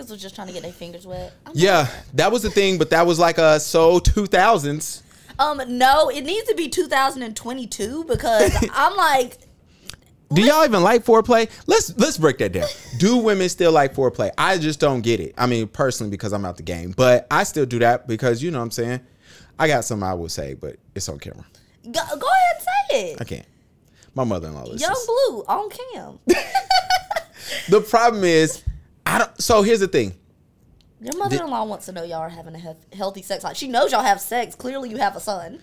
niggas was just trying to get their fingers wet. I'm Yeah, that was the thing, but that was like a so two thousands. Um, no, it needs to be 2022 because I'm like, Do y'all even like foreplay? Let's let's break that down. Do women still like foreplay? I just don't get it. I mean, personally, because I'm out the game, but I still do that because you know what I'm saying. I got something I would say, but it's on camera. go, go ahead and say it. I can't. My mother-in-law listens. Young Blue on cam. The problem is, I don't. So here's the thing. Your mother-in-law wants to know y'all are having a health, healthy sex life. She knows y'all have sex. Clearly, you have a son,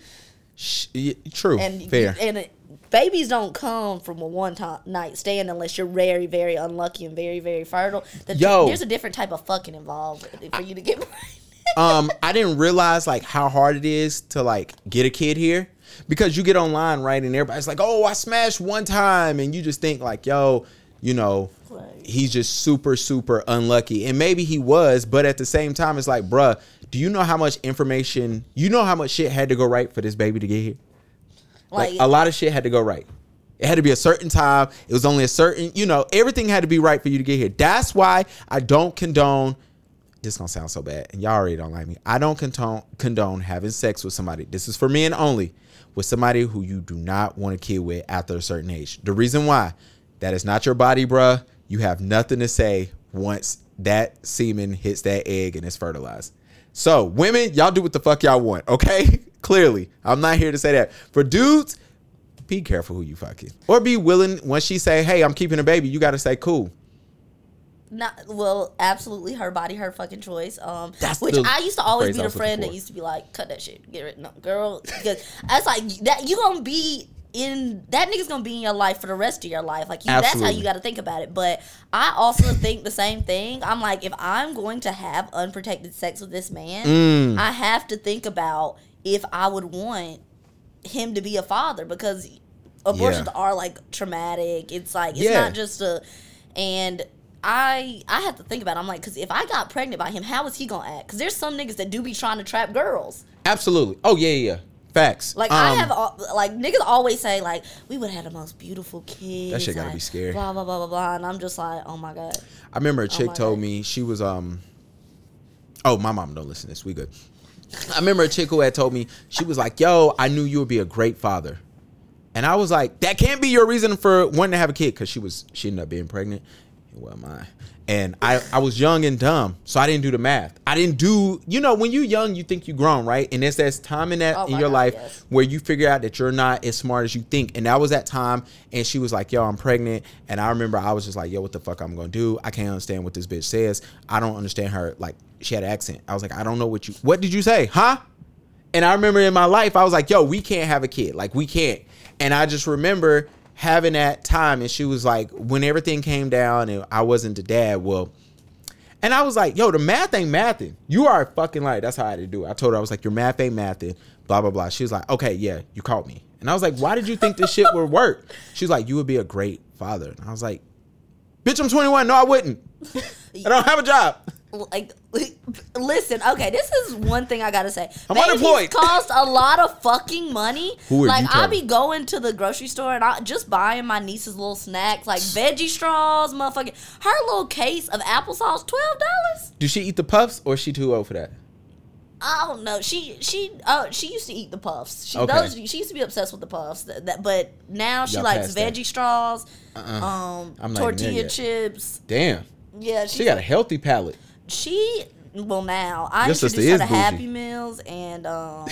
Sh- y- true, and fair. and it, babies don't come from a one time night stand unless you're very, very unlucky and very, very fertile. The, Yo. there's a different type of fucking involved for you to get um, I didn't realize like how hard it is to like get a kid here because you get online right and everybody's like, oh, I smashed one time, and you just think like, yo, you know, Right. he's just super super unlucky, and maybe he was, but at the same time, it's like, bruh, do you know how much information, you know how much shit had to go right for this baby to get here? Like, Like, a lot of shit had to go right. It had to be a certain time. It was only a certain, you know, everything had to be right for you to get here. That's why I don't condone. This gonna sound so bad, and y'all already don't like me. I don't condone condone having sex with somebody. This is for men only, with somebody who you do not want a kid with after a certain age. The reason why, that is not your body, bruh. You have nothing to say once that semen hits that egg and it's fertilized. So, women, y'all do what the fuck y'all want, okay? Clearly, I'm not here to say that. For dudes, be careful who you fucking, or be willing. When she say, "Hey, I'm keeping a baby," you got to say, "Cool." Not well, absolutely her body, her fucking choice. Um, That's which I used to always be the friend that used to be like, "Cut that shit, get rid, no, girl," because that's like that. You gonna be in that nigga's gonna be in your life for the rest of your life. Like you, that's how you got to think about it. But I also think the same thing. I'm like, if I'm going to have unprotected sex with this man, Mm. I have to think about if I would want him to be a father because abortions Yeah. are like traumatic. It's like it's Yeah. not just a and I I have to think about. It. I'm like, because if I got pregnant by him, how is he gonna act? Because there's some niggas that do be trying to trap girls. Absolutely. Oh yeah, yeah. Facts. Like I Um, have, al- like niggas always say like we would have the most beautiful kids. That shit gotta like, be scary. Blah blah blah blah blah. And I'm just like, oh my god. I remember a chick my told God. me she was um. Oh, my mom don't listen to this. We good. I remember a chick who had told me she was like, "Yo, I knew you would be a great father," and I was like, "That can't be your reason for wanting to have a kid," because she was she ended up being pregnant. Well, my and I I was young and dumb, so I didn't do the math. I didn't do you know when you're young you think you're grown right, and it's that time in that Oh in your God, life yes. where you figure out that you're not as smart as you think. And that was that time. And she was like, yo, I'm pregnant. And I remember I was just like, yo, what the fuck I'm gonna do? I can't understand what this bitch says. I don't understand her. Like, she had an accent. I was like, I don't know what you what did you say? Huh? And I remember in my life, I was like, yo, we can't have a kid. Like, we can't. And I just remember having that time. And she was like, when everything came down and I wasn't the dad, well, and I was like, yo, the math ain't mathing. You are fucking like, that's how I had to do it. I told her, I was like, your math ain't mathing, blah, blah, blah. She was like, okay, yeah, you caught me. And I was like, why did you think this shit would work? She was like, you would be a great father. And I was like, bitch, I'm 21. No, I wouldn't. I don't have a job. like listen okay this is one thing i gotta say I'm Babies unemployed. cost a lot of fucking money Who are like you i telling? be going to the grocery store and i just buying my niece's little snacks like veggie straws motherfucking her little case of applesauce $12 Do she eat the puffs or is she too old for that? I don't know. She she oh she used to eat the puffs. She Okay. those she used to be obsessed with the puffs. That, that- but now she Y'all likes past that. veggie straws, Uh-uh. um, I'm not even there tortilla yet. chips. Damn. Yeah, She got a healthy palate. she well now I Your sister introduced her to. Happy Meals and um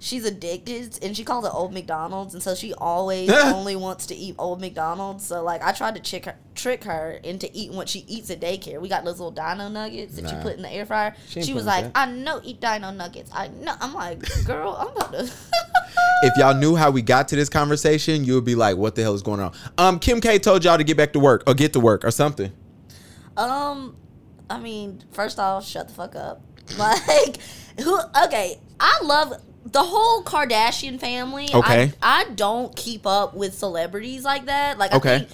she's addicted and she calls it old McDonald's and so she always only wants to eat old McDonald's. So like I tried to trick her trick her into eating what she eats at daycare. We got those little dino nuggets that you put in the air fryer. She She, was like, that. I know eat dino nuggets. I know I'm like, girl, I'm about to If y'all knew how we got to this conversation, you would be like, what the hell is going on? Um, Kim K told y'all to get back to work or get to work or something. Um, I mean, first off, shut the fuck up. Like, who? Okay, I love the whole Kardashian family. Okay. I, I don't keep up with celebrities like that. Like, Okay. I think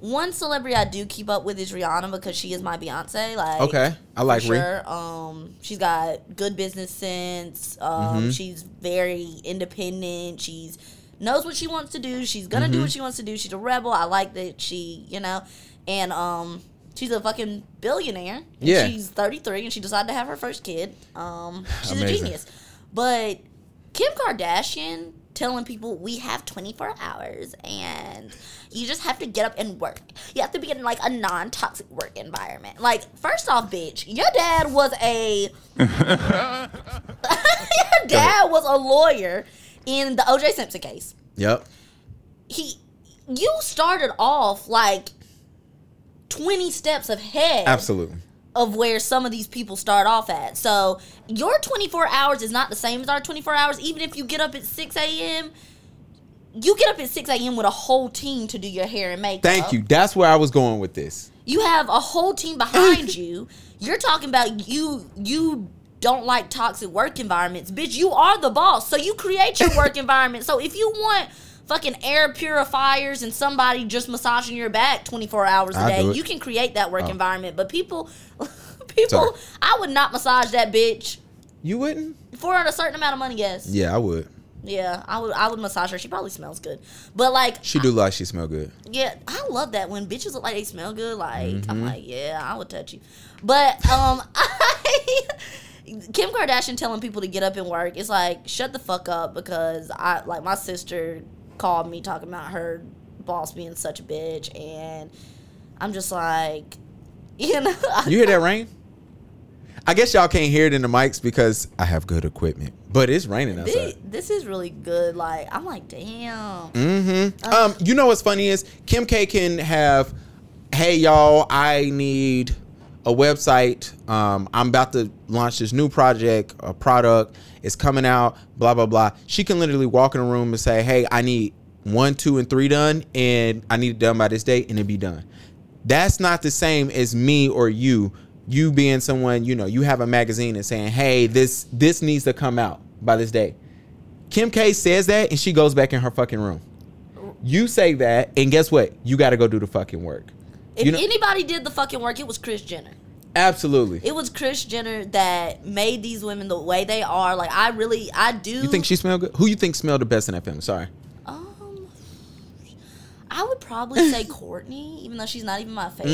one celebrity I do keep up with is Rihanna because she is my Beyonce. Like, Okay. I like sure. Um, she's got good business sense. Um, Mhm. she's very independent. She's knows what she wants to do. She's gonna Mm-hmm. do what she wants to do. She's a rebel. I like that she, you know, and um, She's a fucking billionaire. Yeah. She's 33 and she decided to have her first kid. Um, she's a genius. But Kim Kardashian telling people we have 24 hours and you just have to get up and work. You have to be in like a non-toxic work environment. Like, first off, bitch, your dad was a your dad was a lawyer in the OJ Simpson case. Yep. He you started off like 20 steps ahead Absolutely. of where some of these people start off at. So your 24 hours is not the same as our 24 hours. Even if you get up at 6 a.m., you get up at 6 a.m. with a whole team to do your hair and makeup. Thank you. That's where I was going with this. You have a whole team behind you. You're talking about you you don't like toxic work environments. Bitch, you are the boss. So you create your work environment. So if you want fucking air purifiers and somebody just massaging your back 24 hours a do day, you can create that work Oh. environment. But people people Sorry. I would not massage that bitch You wouldn't? for a certain amount of money, yes. Yeah, I would. Yeah, I would I would massage her. She probably smells good. But like She do like she smell good. yeah, I love that when bitches look like they smell good. Like Mm-hmm. I'm like, yeah, I would touch you. But um, I, Kim Kardashian telling people to get up and work. It's like shut the fuck up because I like my sister called me talking about her boss being such a bitch, and I'm just like, you know, You hear that rain? I guess y'all can't hear it in the mics because I have good equipment. But it's raining this, outside. this is really good. Like I'm like, damn. Mm-hmm. Um, you know what's funny is Kim K can have, hey y'all, I need a website. Um, I'm about to launch this new project, a product. It's coming out. Blah blah blah. She can literally walk in a room and say, hey, I need one, two, and three done, and I need it done by this date, and it be done. That's not the same as me or you. You being someone, you know, you have a magazine and saying, "Hey, this this needs to come out by this day." Kim K says that and she goes back in her fucking room. You say that, and guess what? You got to go do the fucking work. If You know- anybody did the fucking work, it was Kris Jenner. Absolutely. It was Kris Jenner that made these women the way they are. Like I really, I do. You think she smelled good? Who you think smelled the best in that film? Sorry. Um, I would probably say Kourtney, even though she's not even my favorite.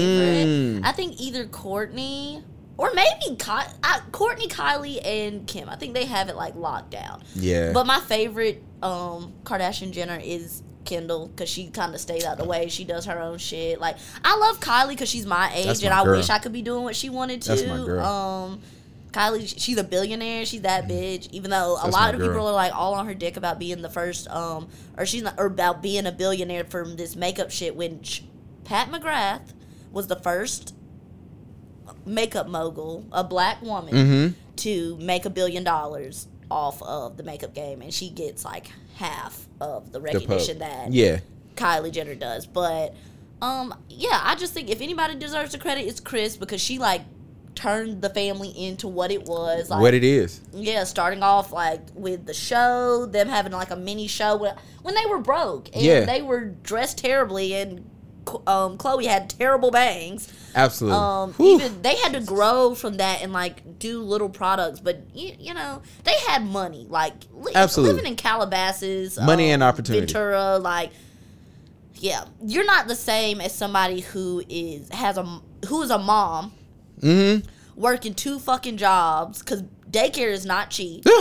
Mm. I think either Kourtney or maybe Ky- I, Kourtney, Kylie, and Kim. I think they have it like locked down. Yeah. But my favorite um, Kardashian Jenner is Kendall because she kind of stays out the way. She does her own shit. Like I love Kylie because she's my age That's and my I girl. wish I could be doing what she wanted to. That's my girl. Um, Kylie, she's a billionaire. She's that bitch. Even though a That's lot of people are like all on her dick about being the first, um, or she's not, or about being a billionaire from this makeup shit. When sh- Pat McGrath was the first makeup mogul, a black woman, Mm-hmm. to make a billion dollars off of the makeup game, and she gets like half of the The recognition that Yeah. Kylie Jenner does. But um, yeah, I just think if anybody deserves the credit, it's Kris because she like turned the family into what it was. Like, what it is. yeah, starting off like with the show, them having like a mini show when, when they were broke and Yeah. they were dressed terribly, and um, Khloe had terrible bangs. Absolutely. Um, Whew. even they had to grow from that and like do little products, but you, you know they had money. Like li- Absolutely. living in Calabasas, Money um, and opportunity. Ventura, like yeah, you're not the same as somebody who is has a who is a mom mm-hmm. working two fucking jobs because daycare is not cheap.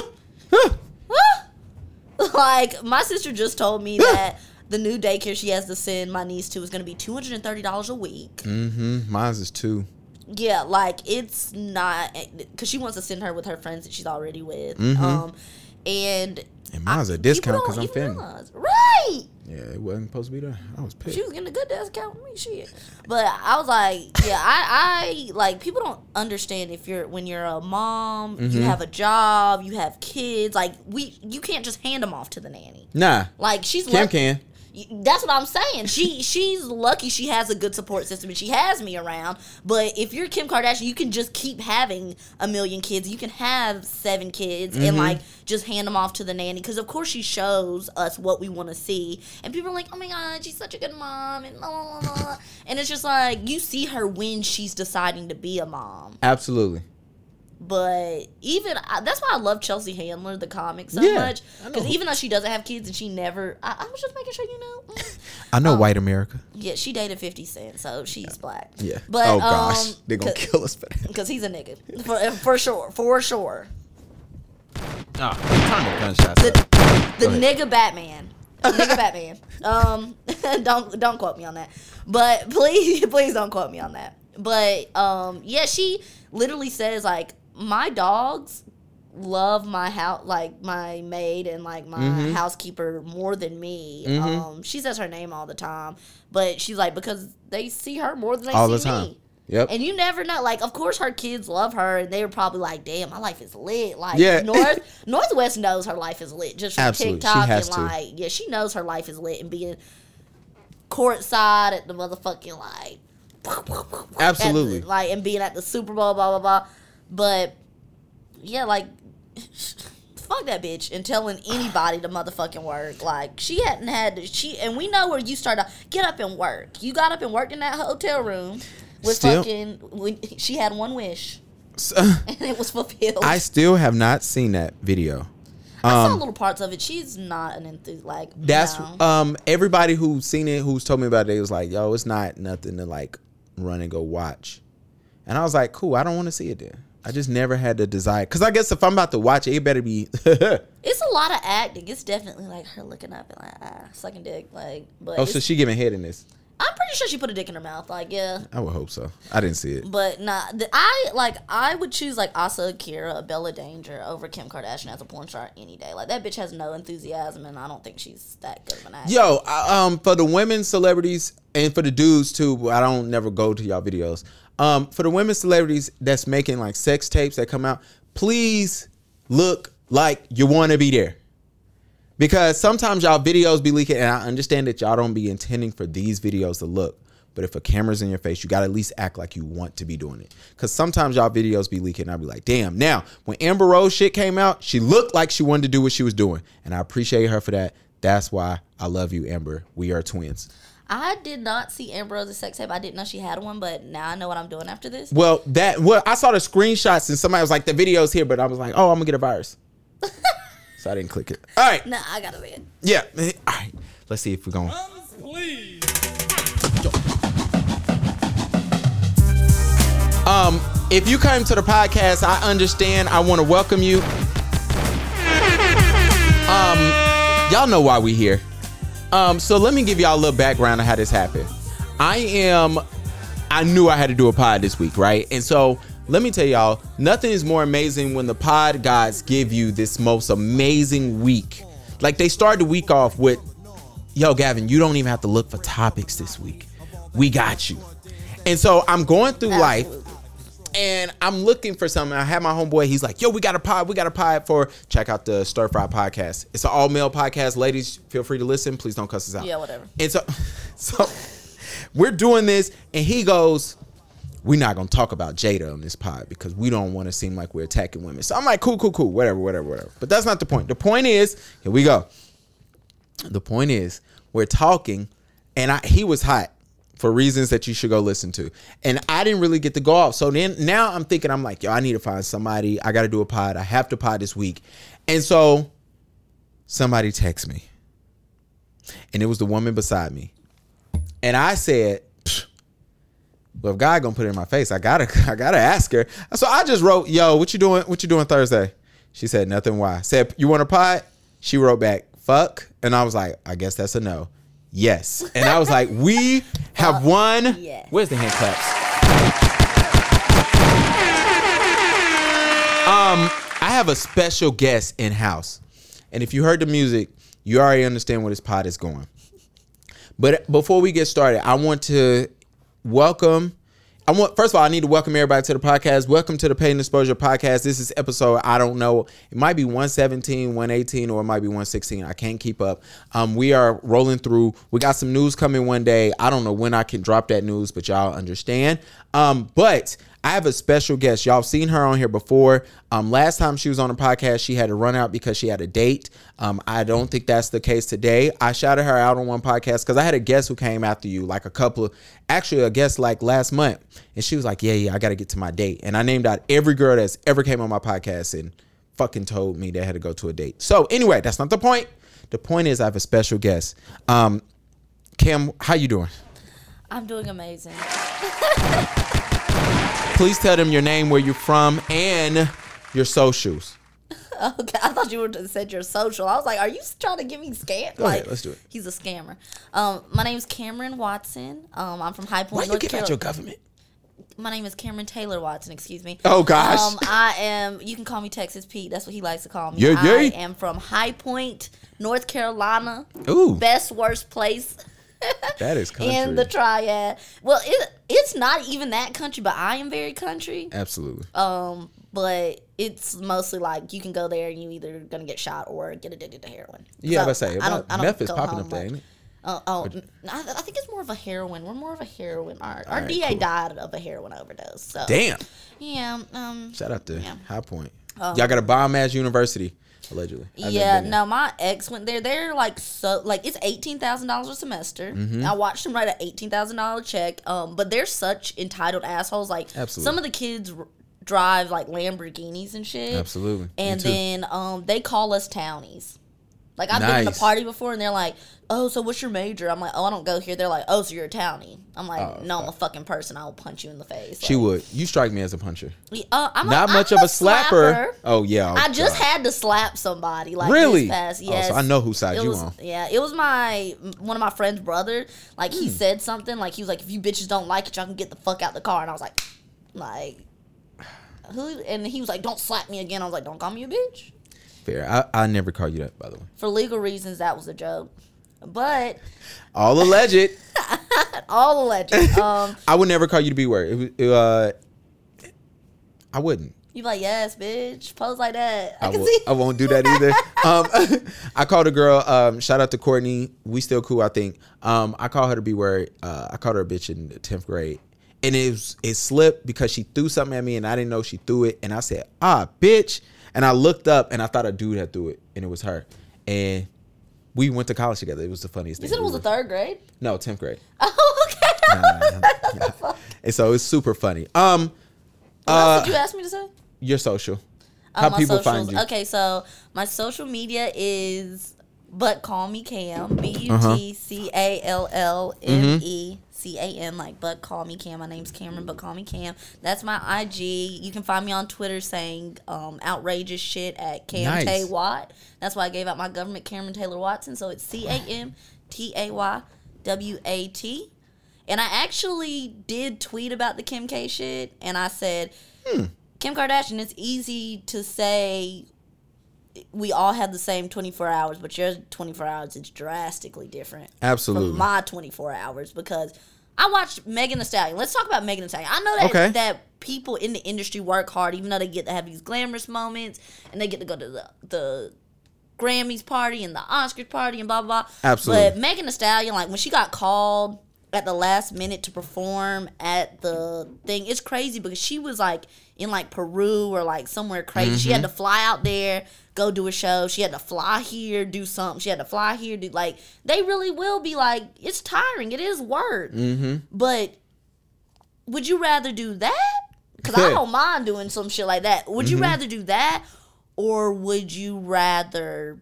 like my sister just told me that the new daycare she has to send my niece to is going to be two hundred and thirty dollars a week. mm-hmm. Mine's is two. Yeah, like it's not because she wants to send her with her friends that she's already with. Mhm. Um, and And mine's a discount because I'm family. realize- right? Yeah, it wasn't supposed to be there. I was pissed. She was getting a good discount with me, shit. But I was like, yeah, I, I like people don't understand if you're when you're a mom, you Mhm. have a job, you have kids. Like we, you can't just hand them off to the nanny. Nah. Like she's Kim lucky- can. That's what I'm saying. She she's lucky she has a good support system and she has me around. But if you're Kim Kardashian, you can just keep having a million kids. You can have seven kids and Mhm. like just hand them off to the nanny because of course she shows us what we want to see. And people are like, "Oh my god, she's such a good mom." And blah, blah, blah. and it's just like you see her when she's deciding to be a mom. Absolutely. But even I, that's why I love Chelsea Handler, the comic, so Yeah, much. Because even though she doesn't have kids and she never, I, I was just making sure you know. mm. I know white America. Yeah, she dated Fifty Cent, so she's black. Yeah. But oh gosh, um, they're gonna kill us for that. Because he's a nigga. For, for sure. For sure. Oh, turn the gunshots The, the nigga Batman. nigga Batman. Um don't don't quote me on that. But please please don't quote me on that. But um yeah, she literally says like my dogs love my house like my maid and like my Mm-hmm. housekeeper more than me. Um she says her name all the time, but she's like because they see her more than they All see the time. me. Yep. And you never know. Like, of course, her kids love her, and they were probably like, "Damn, my life is lit." Like, Yeah. North North West knows her life is lit just from Absolutely. TikTok and to. like, yeah, she knows her life is lit and being courtside at the motherfucking like, Absolutely. the- like, and being at the Super Bowl, blah blah blah. But yeah, like, fuck that bitch and telling anybody to motherfucking work. Like, she hadn't had to, she, and we know where you started. Get up and work. You got up and worked in that hotel room with Still- fucking. When, she had one wish So, and it was fulfilled. I still have not seen that video. I saw Um, little parts of it. She's not an enthusiast. Like That's no. um everybody who's seen it, who's told me about it, was like, "Yo, it's not nothing to like run and go watch." And I was like, "Cool, I don't want to see it then." I just never had the desire because I guess if I'm about to watch it, it better be. it's a lot of acting. It's definitely like her looking up and like ah, sucking dick. Like, but oh, so she giving head in this? I'm pretty sure she put a dick in her mouth. Like, yeah. I would hope so. I didn't see it. But nah, the, I like I would choose like Asa Akira, Bella Danger over Kim Kardashian as a porn star any day. Like that bitch has no enthusiasm, and I don't think she's that good of an actor. Yo, I- um, for the women celebrities and for the dudes too, I don't never go to y'all videos. Um, for the women celebrities that's making like sex tapes that come out, please look like you want to be there. Because sometimes y'all videos be leaking, and I understand that y'all don't be intending for these videos to look. But if a camera's in your face, you gotta at least act like you want to be doing it. Cause sometimes y'all videos be leaking, and I'll be like, damn. Now, when Amber Rose shit came out, she looked like she wanted to do what she was doing. And I appreciate her for that. That's why I love you, Amber. We are twins. I did not see Amber Rose's sex tape. I didn't know she had one, but now I know what I'm doing after this. Well, that well, I saw the screenshots and somebody was like, the video's here, but I was like, oh, I'm gonna get a virus. so I didn't click it. All right. Nah, I gotta it. Yeah. All right. Let's see if we're going. Please. Um, if you came to the podcast, I understand. I want to welcome you. Um, y'all know why we here. Um, so let me give y'all a little background on how this happened. I am. I knew I had to do a pod this week, right? And so let me tell y'all, nothing is more amazing when the pod gods give you this most amazing week. Like they started the week off with, "Yo, Gavin, you don't even have to look for topics this week. We got you." And so I'm going through life and I'm looking for something. I have my homeboy. He's like, "Yo, we got a pod. We got a pod for check out the Stir Fry podcast. It's an all male podcast. Ladies, feel free to listen. Please don't cuss us out. Yeah, whatever. And so, so we're doing this, and he goes, "We're not gonna talk about Jada on this pod because we don't want to seem like we're attacking women." So I'm like, "Cool, cool, cool. Whatever, whatever, whatever." But that's not the point. The point is, here we go. The point is, we're talking, and I he was hot for reasons that you should go listen to. And I didn't really get to go off. So then now I'm thinking, I'm like, yo, I need to find somebody. I got to do a pod. I have to pod this week. And so somebody text me, and it was the woman beside me, and I said. "Psh, Well, if God gonna put it in my face, I gotta, I gotta ask her. So I just wrote, "Yo, what you doing? What you doing Thursday?" She said nothing. Why? Said you want a pod? She wrote back, "Fuck," and I was like, "I guess that's a no." Yes, and I was like, "We have won." yes. Where's the hand claps? Um, I have a special guest in house, and if you heard the music, you already understand where this pod is going. But before we get started, I want to welcome. I want first of all, I need to welcome everybody to the podcast. Welcome to the Paid in Exposure Podcast. This is episode I don't know. It might be 117, 118, or it might be 116. I can't keep up. Um, we are rolling through. We got some news coming one day. I don't know when I can drop that news, but y'all understand. Um, but I have a special guest. Y'all seen her on here before. Um, last time she was on the podcast, she had to run out because she had a date. Um, I don't think that's the case today. I shouted her out on one podcast because I had a guest who came after you, like a couple of, actually a guest like last month, and she was like, "Yeah, yeah, I got to get to my date." And I named out every girl that's ever came on my podcast and fucking told me they had to go to a date. So anyway, that's not the point. The point is I have a special guest. Um, Kim, how you doing? I'm doing amazing. Please tell them your name, where you're from, and your socials. Okay, I thought you have said your social. I was like, are you trying to give me scammed? Go like, ahead, let's do it. He's a scammer. Um, my name's Cameron Watson. Um, I'm from High Point, Why you North give out your government? My name is Cameron Taylor Watson. Excuse me. Oh, gosh. Um, I am. You can call me Texas Pete. That's what he likes to call me. Yeah, yeah. I am from High Point, North Carolina. Ooh, Best worst place that is country. in the triad. Well, it it's not even that country, but I am very country. Absolutely. Um, but it's mostly like you can go there and you either gonna get shot or get addicted to heroin. Yeah, I was say I don't. I don't meth is popping up there, it? Oh, oh I, I think it's more of a heroin. We're more of a heroin. Our, our right, DA cool. died of a heroin overdose. So Damn. yeah, um, Shout out to Yeah. High Point. Um, Y'all got a bomb ass university, allegedly. I've yeah. been. No, my ex went there. They're like so like it's eighteen thousand dollars a semester. Mm-hmm. I watched them write an eighteen thousand dollar check. Um, but they're such entitled assholes. Like Absolutely. some of the kids r- drive like Lamborghinis and shit. Absolutely. Me And too. then um, they call us townies. Like I've been in a party before, and they're like, "Oh, so what's your major?" I'm like, "Oh, I don't go here." They're like, "Oh, so you're a townie?" I'm like, Oh, "No, I'm a fucking person. I will punch you in the face." she Like, would. You strike me as a puncher. Uh, I'm Not a, much I'm of a slapper. Oh yeah. oh, I just God. had to slap somebody. Like Really? Past, Oh, so yes. I know whose side it you was, on. Yeah, it was my one of my friend's brother. Like Hmm. he said something. Like he was like, "If you bitches don't like it, y'all can get the fuck out of the car." And I was like, like. Who and he was like, "Don't slap me again." I was like, "Don't call me a bitch." Fair. I, I never call you that, by the way. For legal reasons, that was a joke, but All alleged. all alleged. Um, I would never call you the B word. It, uh, I wouldn't. you be like, "Yes, bitch," pose like that. I, I, can will, see. I won't do that either. um, I called a girl. Um, shout out to Courtney. We still cool, I think. Um, I call her to be word. Uh, I called her a bitch in the tenth grade, and it was, it slipped because she threw something at me, and I didn't know she threw it, and I said, "Ah, bitch," and I looked up, and I thought a dude had threw it, and it was her, and we went to college together. It was the funniest You thing. said it was We a third grade. No, tenth grade. Oh, okay. And so it's super funny. Um, What uh, did you ask me to say? your social. Uh, How my people socials. find you? Okay, so my social media is but call me Cam. B U. T C A L L M E C A M like but call me Cam. My name's Cameron, but call me Cam. That's my IG. You can find me on Twitter saying um, outrageous shit at Cam Nice. Tay Watt. That's why I gave out my government Cameron Taylor Watson. So it's C A M T A Y W A T. And I actually did tweet about the Kim K shit, and I said, Hmm. Kim Kardashian, it's easy to say we all have the same 24 hours, but your 24 hours is drastically different Absolutely. from my 24 hours because I watched Megan Thee Stallion. Let's talk about Megan Thee Stallion. I know that Okay. that people in the industry work hard, even though they get to have these glamorous moments and they get to go to the the Grammys party and the Oscars party and blah blah. blah. Absolutely. But Megan Thee Stallion, like when she got called at the last minute to perform at the thing, it's crazy because she was like in like Peru or like somewhere crazy. She had Mm-hmm. to fly out there, go do a show. She had to fly here, do something. She had to fly here, do like they really will be like it's tiring. It is work, Mm-hmm. but would you rather do that? Because I don't mind doing some shit like that. Would Mm-hmm. you rather do that, or would you rather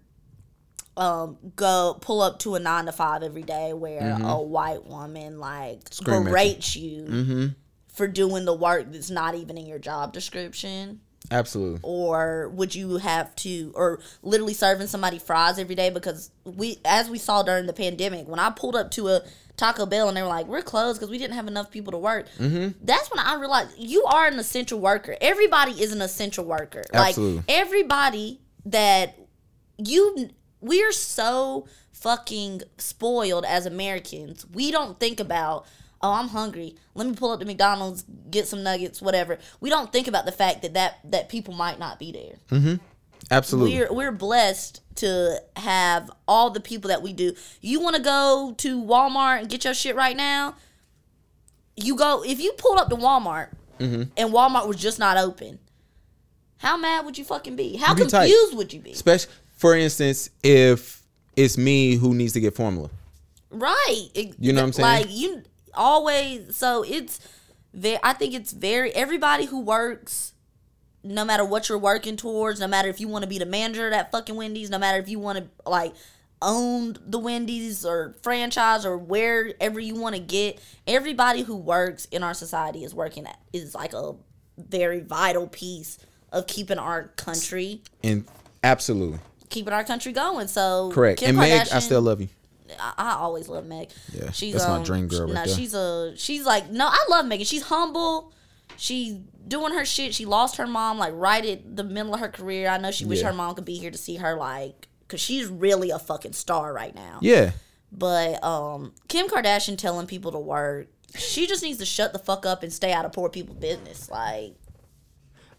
um go pull up to a nine to five every day where a white woman like Mm-hmm. Scream berates you Mm-hmm. For doing the work that's not even in your job description? Absolutely. or would you have to or literally serving somebody fries every day because we as we saw during the pandemic when i pulled up to a taco bell and they were like we're closed because we didn't have enough people to work Mm-hmm. that's when i realized you are an essential worker everybody is an essential worker Absolutely. like everybody that you we're so fucking spoiled as americans we don't think about oh i'm hungry let me pull up to mcdonald's get some nuggets whatever we don't think about the fact that that, that people might not be there Absolutely. we're we're blessed to have all the people that we do you want to go to walmart and get your shit right now you go if you pulled up to walmart Mm-hmm. and Walmart was just not open. How mad would you fucking be? How be tight. confused would you be? Especially, for instance, if it's me who needs to get formula. Right. It- You know what I'm saying? Like you always so it's very I think it's very everybody who works no matter what you're working towards, no matter if you want to be the manager of that fucking Wendy's, no matter if you want to like own the Wendy's or franchise or wherever you want to get, everybody who works in our society is working at is like a very vital piece of keeping our country And absolutely keeping our country going. So correct. Kim and Meg, I still love you. I, I always love Meg. Yeah, she's that's my um, dream girl right no, there. she's a she's like no, I love Megan. She's humble. She's doing her shit. She lost her mom like right at the middle of her career. I know she wish Yeah. her mom could be here to see her like because she's really a fucking star right now. Yeah. But um, Kim Kardashian telling people to work. She just needs to shut the fuck up and stay out of poor people's business. Like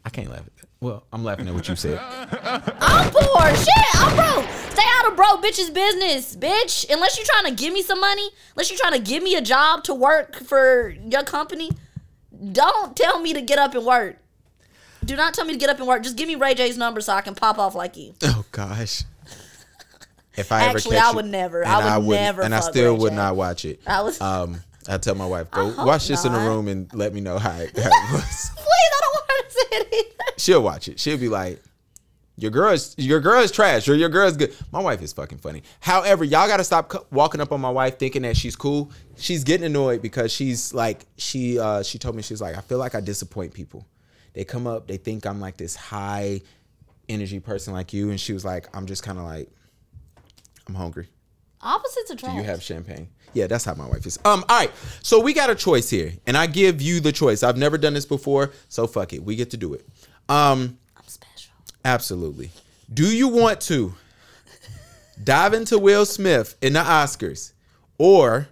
I can't laugh at that. Well, I'm laughing at what you said. I'm poor. Shit, I'm broke. Stay out of broke bitches' business, bitch. Unless you're trying to give me some money, unless you're trying to give me a job to work for your company, don't tell me to get up and work. Do not tell me to get up and work. Just give me Ray J's number so I can pop off like you. Oh gosh. If I Actually, ever catch I would never. I would wouldn't- never and I still Ray would J. not watch it. I was. Um, I tell my wife, go watch this in the room and let me know how it, how it was. Please, I don't want her to say it. She'll watch it. She'll be like, "Your girl is your girl is trash, or your girl is good." My wife is fucking funny. However, y'all got to stop cu- walking up on my wife thinking that she's cool. She's getting annoyed because she's like, she uh, she told me she's like, I feel like I disappoint people. They come up, they think I'm like this high energy person like you, and she was like, I'm just kind of like, I'm hungry. Opposites attract. Do you have champagne? Yeah, that's how my wife is. Um, all right. So we got a choice here, and I give you the choice. I've never done this before, so fuck it. We get to do it. Um, I'm special. absolutely. Do you want to dive into Will Smith in the Oscars, or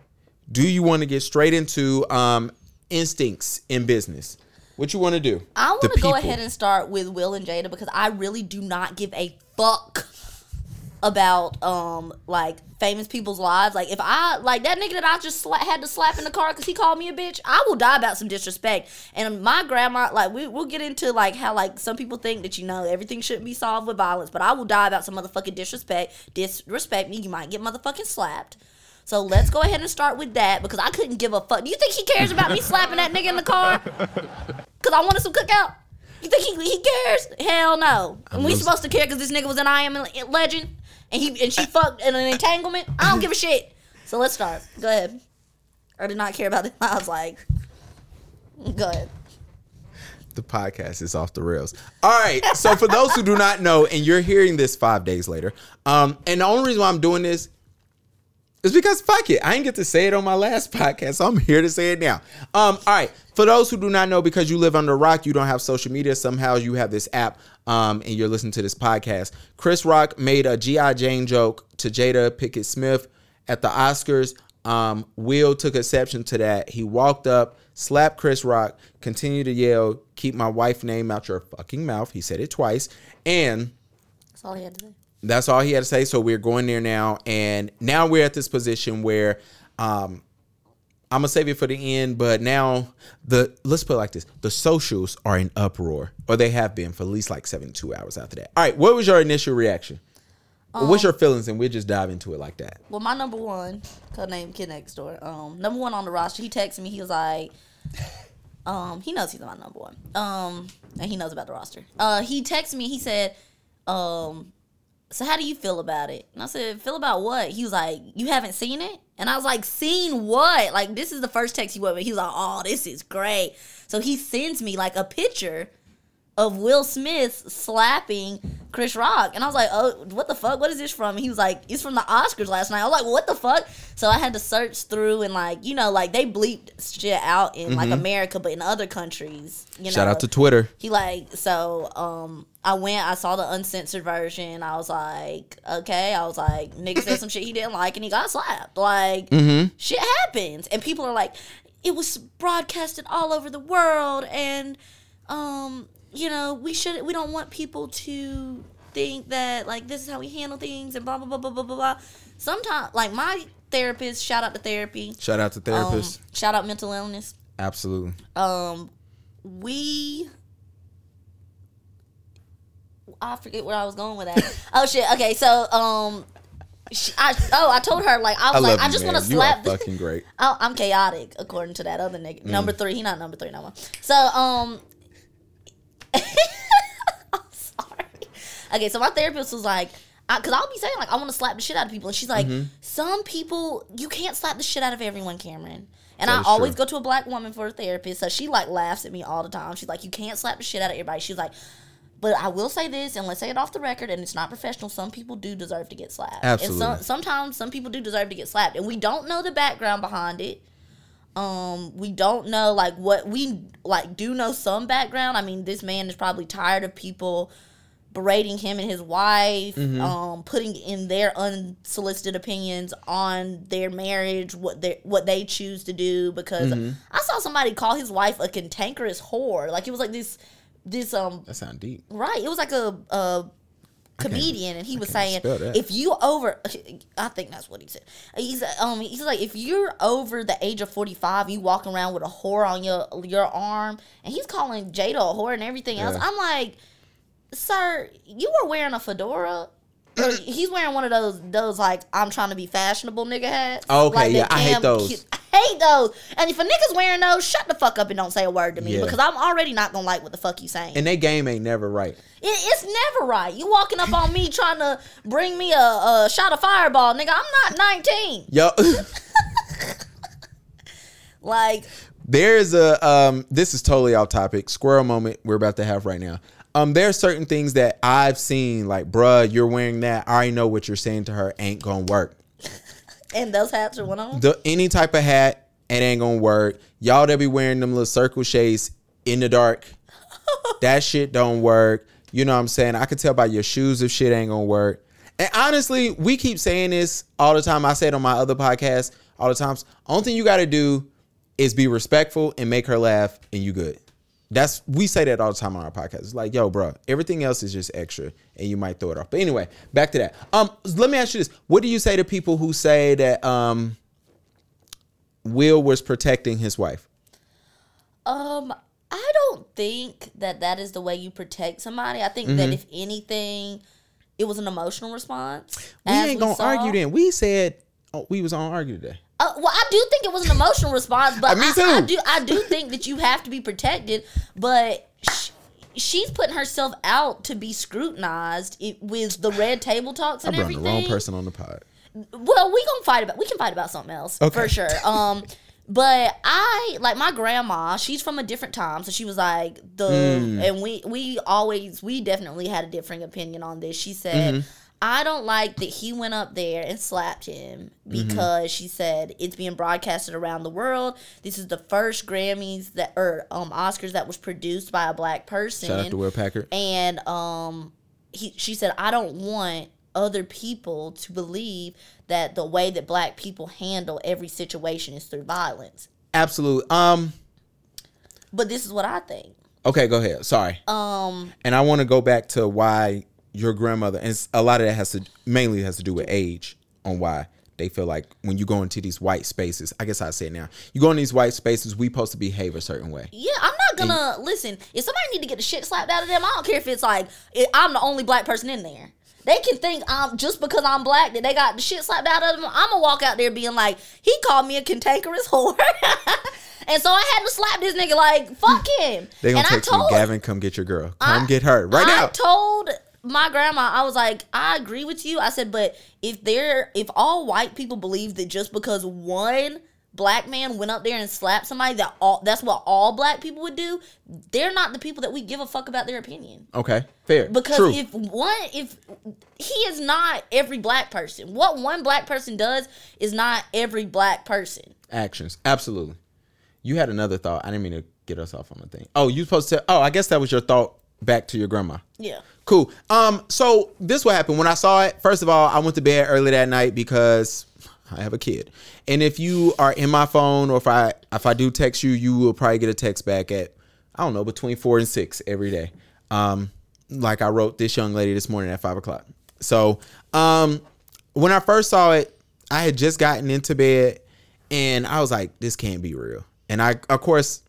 do you want to get straight into um instincts in business? What you want to do? I want to go ahead and start with Will and Jada because I really do not give a fuck about um like famous people's lives. Like if I like that nigga that I just sla- had to slap in the car because he called me a bitch, I will die about some disrespect. And my grandma, like we we'll get into like how like some people think that you know everything shouldn't be solved with violence, but I will die about some motherfucking disrespect. Disrespect me, you might get motherfucking slapped. So let's go ahead and start with that because I couldn't give a fuck. Do you think he cares about me slapping that nigga in the car? Cause I wanted some cookout. You think he, he cares? Hell no. And we supposed to care because this nigga was an I Am Legend and he and she fucked in an entanglement. I don't give a shit. So let's start. Go ahead. I did not care about it. I was like, go ahead. the podcast is off the rails. All right. So for those who do not know, and you're hearing this five days later, um, and the only reason why I'm doing this is because fuck it. I didn't get to say it on my last podcast, so I'm here to say it now. Um, all right. For those who do not know, because you live under a rock, you don't have social media. Somehow you have this app, um, and you're listening to this podcast. Chris Rock made a GI Jane joke to Jada Pinkett Smith at the Oscars. Um, Will took exception to that. He walked up, slapped Chris Rock, continued to yell, "Keep my wife name out your fucking mouth." He said it twice, and That's all he had to say. that's all he had to say. So we're going there now, and now we're at this position where um, I'm gonna save it for the end. But now the let's put it like this: the socials are in uproar, or they have been for at least like 72 hours after that. All right, what was your initial reaction? Or What's your feelings? And we'll just dive into it like that. Well, my number one, code name Kid Next Door, um, number one on the roster, he texted me. He was like, um, he knows he's my number one. Um, and he knows about the roster. Uh, he texted me. He said, um, so how do you feel about it? And I said, feel about what? He was like, you haven't seen it? And I was like, seen what? Like, this is the first text he wrote me. He was like, oh, this is great. So he sends me like a picture of Will Smith slapping Chris Rock. And I was like, oh, what the fuck? What is this from? And he was like, it's from the Oscars last night. I was like, what the fuck? So I had to search through and like, you know, like they bleeped shit out in like America, but in other countries, you know. Shout out to Twitter. He like so um I went, I saw the uncensored version. I was like, okay. I was like, nigga said some shit he didn't like and he got slapped. Like shit happens. And people are like, it was broadcasted all over the world and um, you know, we should we don't want people to think that like this is how we handle things and blah blah blah blah blah blah blah. Sometimes like my therapist, shout out to therapy. Shout out to Um, therapists. shout out mental illness. Absolutely. Um we I forget where I was going with that. oh shit. Okay, so um she, I oh I told her like I was I like I just want to You slap are the fucking great. I, I'm chaotic according to that other nigga. Mm. Number three, he not number three no more. So um, I'm sorry. Okay, so my therapist was like, because I'll be saying like I want to slap the shit out of people, and she's like, Mm-hmm. some people you can't slap the shit out of everyone, Cameron. And That I always true. go to a black woman for a therapist, so she like laughs at me all the time. She's like, you can't slap the shit out of everybody. She's like. But I will say this, and let's say it off the record, and it's not professional. Some people do deserve to get slapped. Absolutely. And some, sometimes some people do deserve to get slapped, and we don't know the background behind it. Um, we don't know like what we like do know some background. I mean, this man is probably tired of people berating him and his wife, Mm-hmm. um, putting in their unsolicited opinions on their marriage, what they what they choose to do. Because Mm-hmm. I saw somebody call his wife a cantankerous whore. Like it was like this this um That sound deep. Right. It was like a, a comedian, and he was saying, if you over, I think that's what he said. He's um he's like, if you're over the age of forty five, you walk around with a whore on your your arm, and he's calling Jada a whore and everything else. Yeah. I'm like, sir, you were wearing a fedora. He's wearing one of those those like I'm trying to be fashionable nigga hats. Okay, Like yeah, I hate those. hate those. And if a nigga's wearing those, shut the fuck up and don't say a word to me Yeah. because I'm already not gonna like what the fuck you saying. And they game ain't never right. It, it's never right. You walking up on me trying to bring me a, a shot of fireball, nigga. I'm not 19. Yo, Like, there's a um. This is totally off topic. Squirrel moment we're about to have right now. Um, there are certain things that I've seen, like, bruh, you're wearing that. I already know what you're saying to her ain't gonna work. And those hats are one them. The any type of hat, it ain't gonna work. Y'all that be wearing them little circle shades in the dark, that shit don't work. You know what I'm saying? I could tell by your shoes if shit ain't gonna work. And honestly, we keep saying this all the time. I say it on my other podcast all the times. Only thing you gotta do is be respectful and make her laugh, and you good. That's we say that all the time on our podcast. It's like, yo, bro, everything else is just extra, and you might throw it off. But anyway, back to that. Um, let me ask you this: What do you say to people who say that um, Will was protecting his wife? Um, I don't think that that is the way you protect somebody. I think Mm-hmm. that if anything, it was an emotional response. We ain't gonna saw. argue then. We said oh, we was on argue today. Uh, well, I do think it was an emotional response, but I. I do I do think that you have to be protected. But sh- she's putting herself out to be scrutinized it, with the red table talks I and the everything. wrong person on the pod. Well, we gonna fight about we can fight about something else Okay. for sure. Um, but I like my grandma. She's from a different time, so she was like the Hmm. and we we always we definitely had a differing opinion on this. She said. Mm-hmm. I don't like that he went up there and slapped him Mm-hmm. because she said it's being broadcasted around the world. This is the first Grammys that or um Oscars that was produced by a black person Shout out to Will Packer. and um he she said i don't want other people to believe that the way that black people handle every situation is through violence Absolutely. Um. but this is what i think Okay, go ahead. Sorry. um and I want to go back to why your grandmother, and a lot of that has to mainly has to do with age on why they feel like when you go into these white spaces. I guess I say it now. You go in these white spaces, we supposed to behave a certain way. yeah i'm not gonna listen if somebody need to get the shit slapped out of them i don't care if it's like i'm the only black person in there they can think I'm just because I'm black that they got the shit slapped out of them. I'm gonna walk out there being like, he called me a cantankerous whore, and so I had to slap this nigga like, fuck him. They gonna and I text me, Gavin, come get your girl. Come I- get her right I now. I told my grandma, I was like, I agree with you. I said, but if they're if all white people believe that just because one black man went up there and slapped somebody that all that's what all black people would do, they're not the people that we give a fuck about their opinion. okay, fair. Because True. if one if he is not every black person. What one black person does is not every black person. Actions, absolutely. You had another thought. I didn't mean to get us off on the thing. Oh, you supposed to? Oh, I guess that was your thought back to your grandma. Yeah. Cool. Um, so this what happened when I saw it. First of all, I went to bed early that night because I have a kid. And if you are in my phone or if I if I do text you, you will probably get a text back at I don't know between four and six every day. Um, like I wrote this young lady this morning at five o'clock. So um, when I first saw it, I had just gotten into bed and I was like, this can't be real. And I of course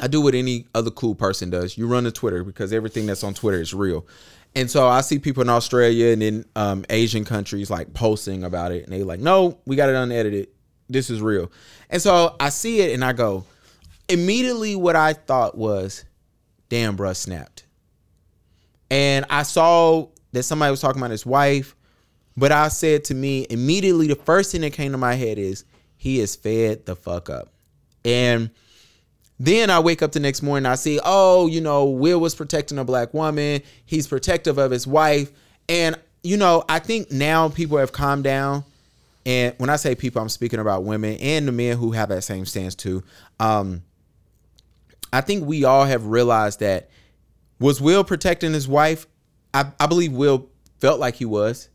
I do what any other cool person does. You run to Twitter because everything that's on Twitter is real. And so I see people in Australia and in um, Asian countries like posting about it, and they like, no, we got it unedited. This is real. And so I see it and I go, immediately what I thought was, damn, bruh, snapped. And I saw that somebody was talking about his wife, but I said to me, immediately the first thing that came to my head is, he is fed the fuck up. And then I wake up the next morning, I see, oh, you know, Will was protecting a black woman. He's protective of his wife. And, you know, I think now people have calmed down. And when I say people, I'm speaking about women and the men who have that same stance too. Um, I think we all have realized that was Will protecting his wife? I, I believe Will felt like he was.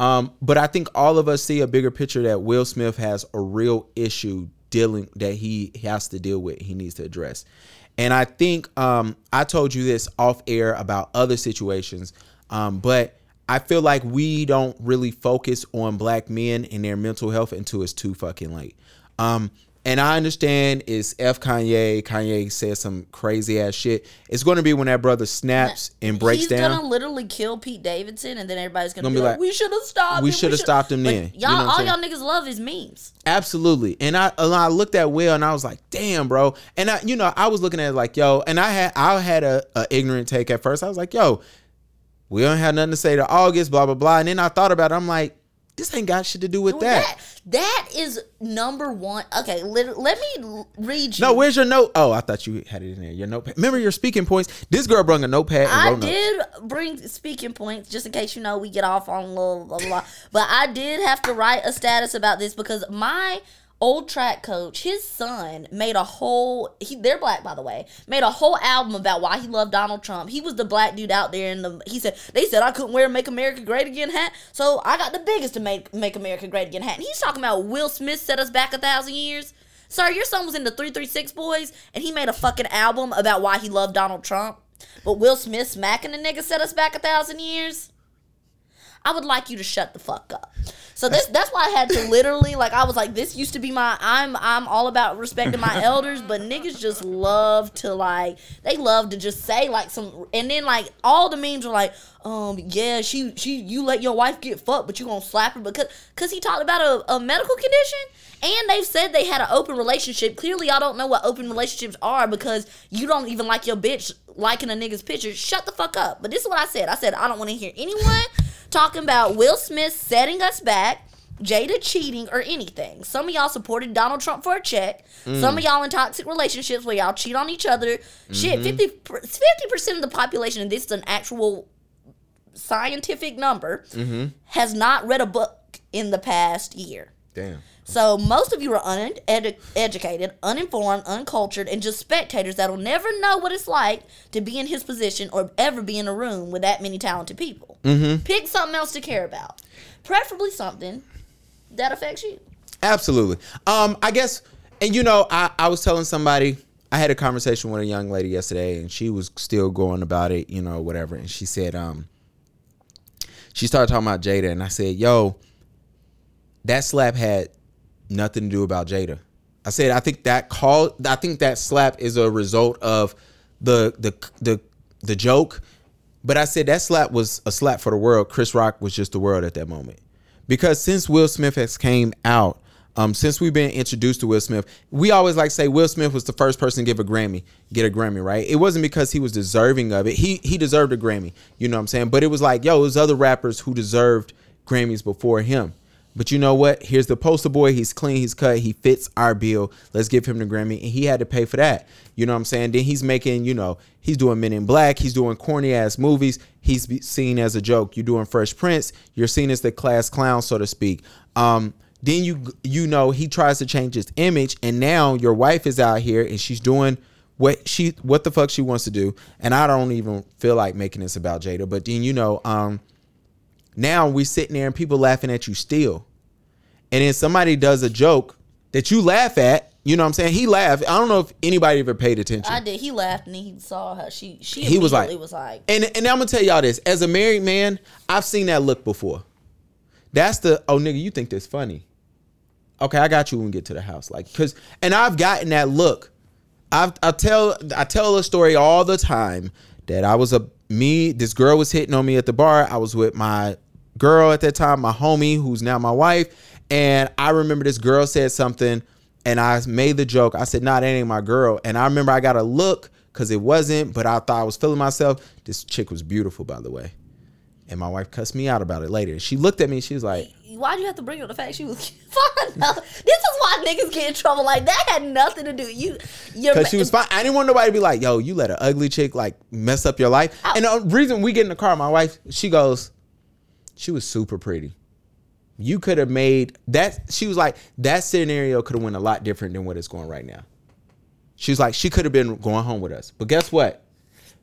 Um, but I think all of us see a bigger picture that Will Smith has a real issue dealing that he has to deal with, he needs to address. And I think um, I told you this off air about other situations, um, but I feel like we don't really focus on black men and their mental health until it's too fucking late. Um, and I understand it's F Kanye. Kanye says some crazy ass shit. It's going to be when that brother snaps and breaks He's down. He's gonna literally kill Pete Davidson, and then everybody's gonna, Gonna be, like, "We should have stopped. we him, shoulda stopped him then. You Y'all, know all y'all niggas love his memes. Absolutely. And I and I looked at Will and I was like, damn, bro. And I, you know, I was looking at it like, yo, and I had I had a, a ignorant take at first. I was like, yo, we don't have nothing to say to August, blah, blah, blah. And then I thought about it. I'm like, this ain't got shit to do with Well, that. that is number one. Okay, let, let me read you. No, where's your note? Oh, I thought you had it in there. Your notepad. Remember your speaking points? This girl brought a notepad and I wrote notes. did bring speaking points just in case you know we get off on a little blah, blah, blah. But I did have to write a status about this because my old track coach, his son, made a whole. He, they're black, by the way. Made a whole album about why he loved Donald Trump. He was the black dude out there, and the he said they said I couldn't wear "Make America Great Again" hat, so I got the biggest to make "Make America Great Again" hat. And he's talking about Will Smith set us back a thousand years. Sir, your son was in the 336 Boys, and he made a fucking album about why he loved Donald Trump. But Will Smith smacking the nigga set us back a thousand years. I would like you to shut the fuck up. So this that's why I had to literally like I was like this used to be my I'm I'm all about respecting my elders, but niggas just love to like they love to just say like some and then like all the memes are like um yeah she she you let your wife get fucked but you gonna slap her because because he talked about a, a medical condition and they've said they had an open relationship. Clearly, y'all don't know what open relationships are because you don't even like your bitch liking a nigga's picture. Shut the fuck up. But this is what I said. I said I don't want to hear anyone talking about Will Smith setting us back, Jada cheating, or anything. Some of y'all supported Donald Trump for a check. Mm. Some of y'all in toxic relationships where y'all cheat on each other. Shit, mm-hmm. 50 percent of the population, and this is an actual scientific number, mm-hmm. has not read a book in the past year. Damn. So most of you are uneducated, uninformed, uncultured, and just spectators that'll never know what it's like to be in his position or ever be in a room with that many talented people. Mm-hmm. Pick something else to care about, preferably something that affects you. Absolutely. Um, I guess, and you know, I, I was telling somebody, I had a conversation with a young lady yesterday, and she was still going about it, you know, whatever. And she said, um, she started talking about Jada, and I said, yo, that slap had nothing to do about Jada. I said, I think that call, I think that slap is a result of the the the the joke. But I said that slap was a slap for the world. Chris Rock was just the world at that moment. Because since Will Smith has came out, um, since we've been introduced to Will Smith, we always like say Will Smith was the first person to give a Grammy, get a Grammy, right? It wasn't because he was deserving of it. He he deserved a Grammy, you know what I'm saying? But it was like, yo, it was other rappers who deserved Grammys before him. But you know what? Here's the poster boy. He's clean. He's cut. He fits our bill. Let's give him the Grammy. And he had to pay for that. You know what I'm saying? Then he's making, you know, he's doing Men in Black. He's doing corny ass movies. He's seen as a joke. You're doing Fresh Prince. You're seen as the class clown, so to speak. Um, then you you know he tries to change his image, and now your wife is out here and she's doing what she what the fuck she wants to do. And I don't even feel like making this about Jada. But then you know, um, now we sitting there and people laughing at you still. And then somebody does a joke that you laugh at. You know what I'm saying? He laughed. I don't know if anybody ever paid attention. I did. He laughed and he saw her. She she He was like- was like, And and I'm gonna tell y'all this. As a married man, I've seen that look before. That's the oh nigga, you think this funny. Okay, I got you when we get to the house. Like, cause and I've gotten that look I I tell I tell a story all the time that I was a me. This girl was hitting on me at the bar. I was with my girl at that time, my homie, who's now my wife, and I remember this girl said something, and I made the joke. I said, "Nah, that ain't my girl." And I remember I got a look because it wasn't, but I thought I was feeling myself. This chick was beautiful, by the way. And my wife cussed me out about it later. She looked at me. She was like, Why'd you have to bring up the fact she was fine? this is why niggas get in trouble. Like that had nothing to do. You, Because she was fine. I didn't want nobody to be like, yo, you let an ugly chick like mess up your life. And the reason we get in the car, my wife, she goes, she was super pretty. You could have made that. She was like, that scenario could have went a lot different than what it's going right now. She was like, she could have been going home with us. But guess what?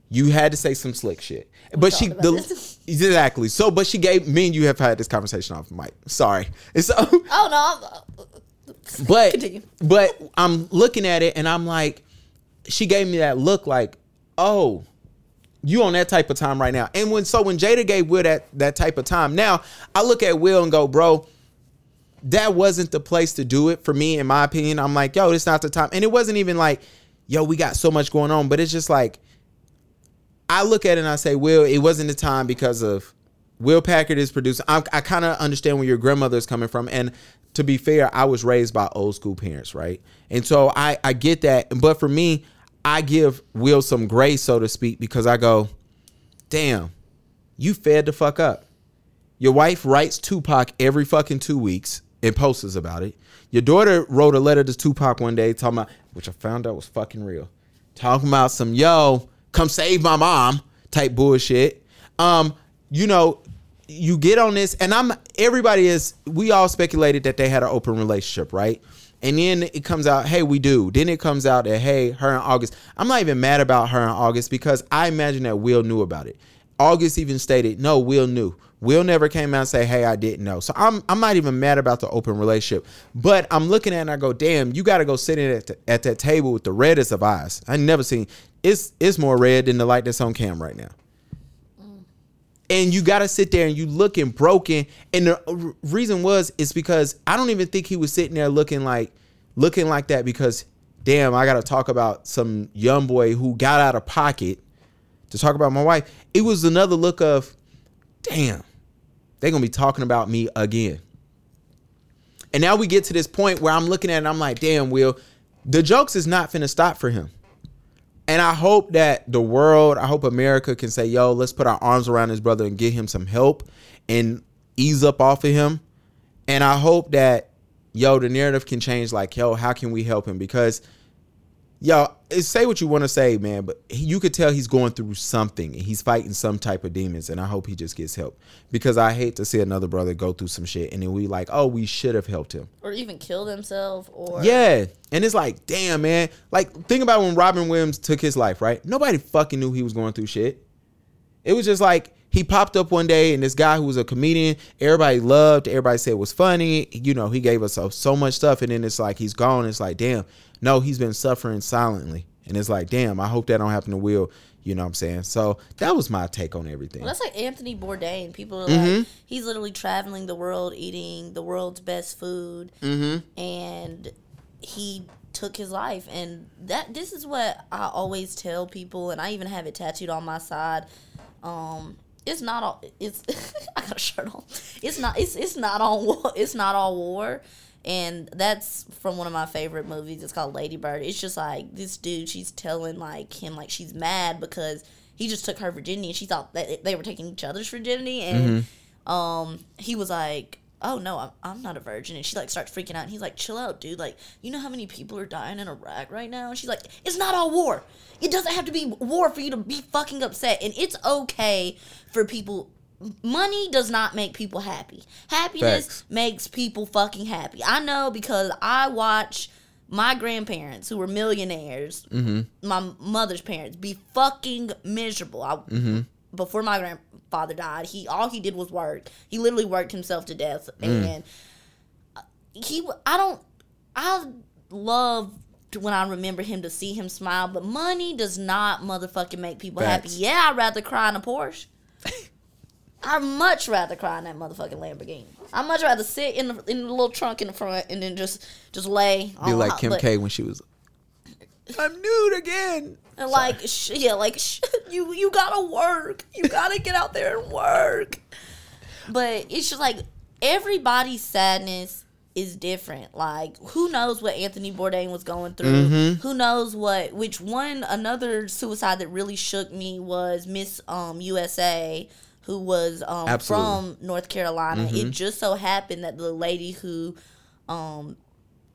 You had to say some slick shit. But she, the, exactly. So, but she gave me and you have had this conversation off mic. Sorry. And so, Oh no. I'm, but Continue. but I'm looking at it and I'm like, she gave me that look like, oh, you on that type of time right now. And when so when Jada gave Will that that type of time, now I look at Will and go, bro, that wasn't the place to do it for me, in my opinion. I'm like, yo, it's not the time. And it wasn't even like, yo, we got so much going on, but it's just like I look at it and I say, Will, it wasn't the time because of Will Packer is producing. I, I kind of understand where your grandmother is coming from. And to be fair, I was raised by old school parents, right? And so I, I get that. But for me, I give Will some grace, so to speak, because I go, damn, you fed the fuck up. Your wife writes Tupac every fucking two weeks and posts about it. Your daughter wrote a letter to Tupac one day talking about, which I found out was fucking real, talking about some yo, come save my mom type bullshit. Um, you know, you get on this, and I'm everybody is. We all speculated that they had an open relationship, right? And then it comes out, hey, we do. Then it comes out that hey, her and August. I'm not even mad about her and August because I imagine that Will knew about it. August even stated, no, Will knew. Will never came out and say, hey, I didn't know. So I'm I'm not even mad about the open relationship. But I'm looking at it and I go, damn, you gotta go sit in at, the, at that table with the reddest of eyes. I never seen it's it's more red than the light that's on cam right now. And you gotta sit there and you looking broken. And the reason was is because I don't even think he was sitting there looking like looking like that because damn, I gotta talk about some young boy who got out of pocket to talk about my wife. It was another look of, damn, they're gonna be talking about me again. And now we get to this point where I'm looking at it and I'm like, damn, Will, the jokes is not finna stop for him. And I hope that the world, I hope America can say, yo, let's put our arms around his brother and get him some help and ease up off of him. And I hope that, yo, the narrative can change like, yo, how can we help him? Because yo, it- eh, say what you want to say, man, but he, you could tell he's going through something. and He's fighting some type of demons, and I hope he just gets help because I hate to see another brother go through some shit, and then we like, oh, we should have helped him. or even kill themselves or Yeah, and it's like, damn, man. Like, think about when Robin Williams took his life, right? Nobody fucking knew he was going through shit. It was just like he popped up one day, and this guy who was a comedian, everybody loved, everybody said was funny. You know, he gave us so, so much stuff, and then it's like he's gone. It's like, damn, no, he's been suffering silently, and it's like, damn, I hope that don't happen to Will. You know what I'm saying? So that was my take on everything. Well, that's like Anthony Bourdain. People are Mm-hmm. like, he's literally traveling the world, eating the world's best food, Mm-hmm. and he took his life. And that this is what I always tell people, and I even have it tattooed on my side. Um, it's not all. It's I got a shirt on. It's not. It's it's not all. It's not all war. And that's from one of my favorite movies. It's called Lady Bird. It's just like this dude. She's telling like him like she's mad because he just took her virginity and she thought that they were taking each other's virginity. And um he was like oh no I'm, I'm not a virgin. And she like starts freaking out. And he's like chill out dude. Like you know how many people are dying in iraq right now? And she's like it's not all war. It doesn't have to be war for you to be fucking upset. And it's okay for people money does not make people happy. Happiness Facts. makes people fucking happy. I know because i watch my grandparents who were millionaires my mother's parents be fucking miserable. I, before my grandfather died he all he did was work. He literally worked himself to death. And uh, he i don't i love when i remember him to see him smile but money does not motherfucking make people Facts. happy yeah i'd rather cry in a porsche I'd much rather cry in that motherfucking Lamborghini. I'd much rather sit in the, in the little trunk in the front and then just just lay. Be like Kim K when she was I'm nude again. And like, sh- yeah, like sh- you you gotta work. You gotta get out there and work. But it's just like everybody's sadness is different. Like, who knows what Anthony Bourdain was going through? Mm-hmm. Who knows what? Which one? Another suicide that really shook me was Miss um, USA, who was um, Mm-hmm. from North Carolina. It just so happened that the lady who um,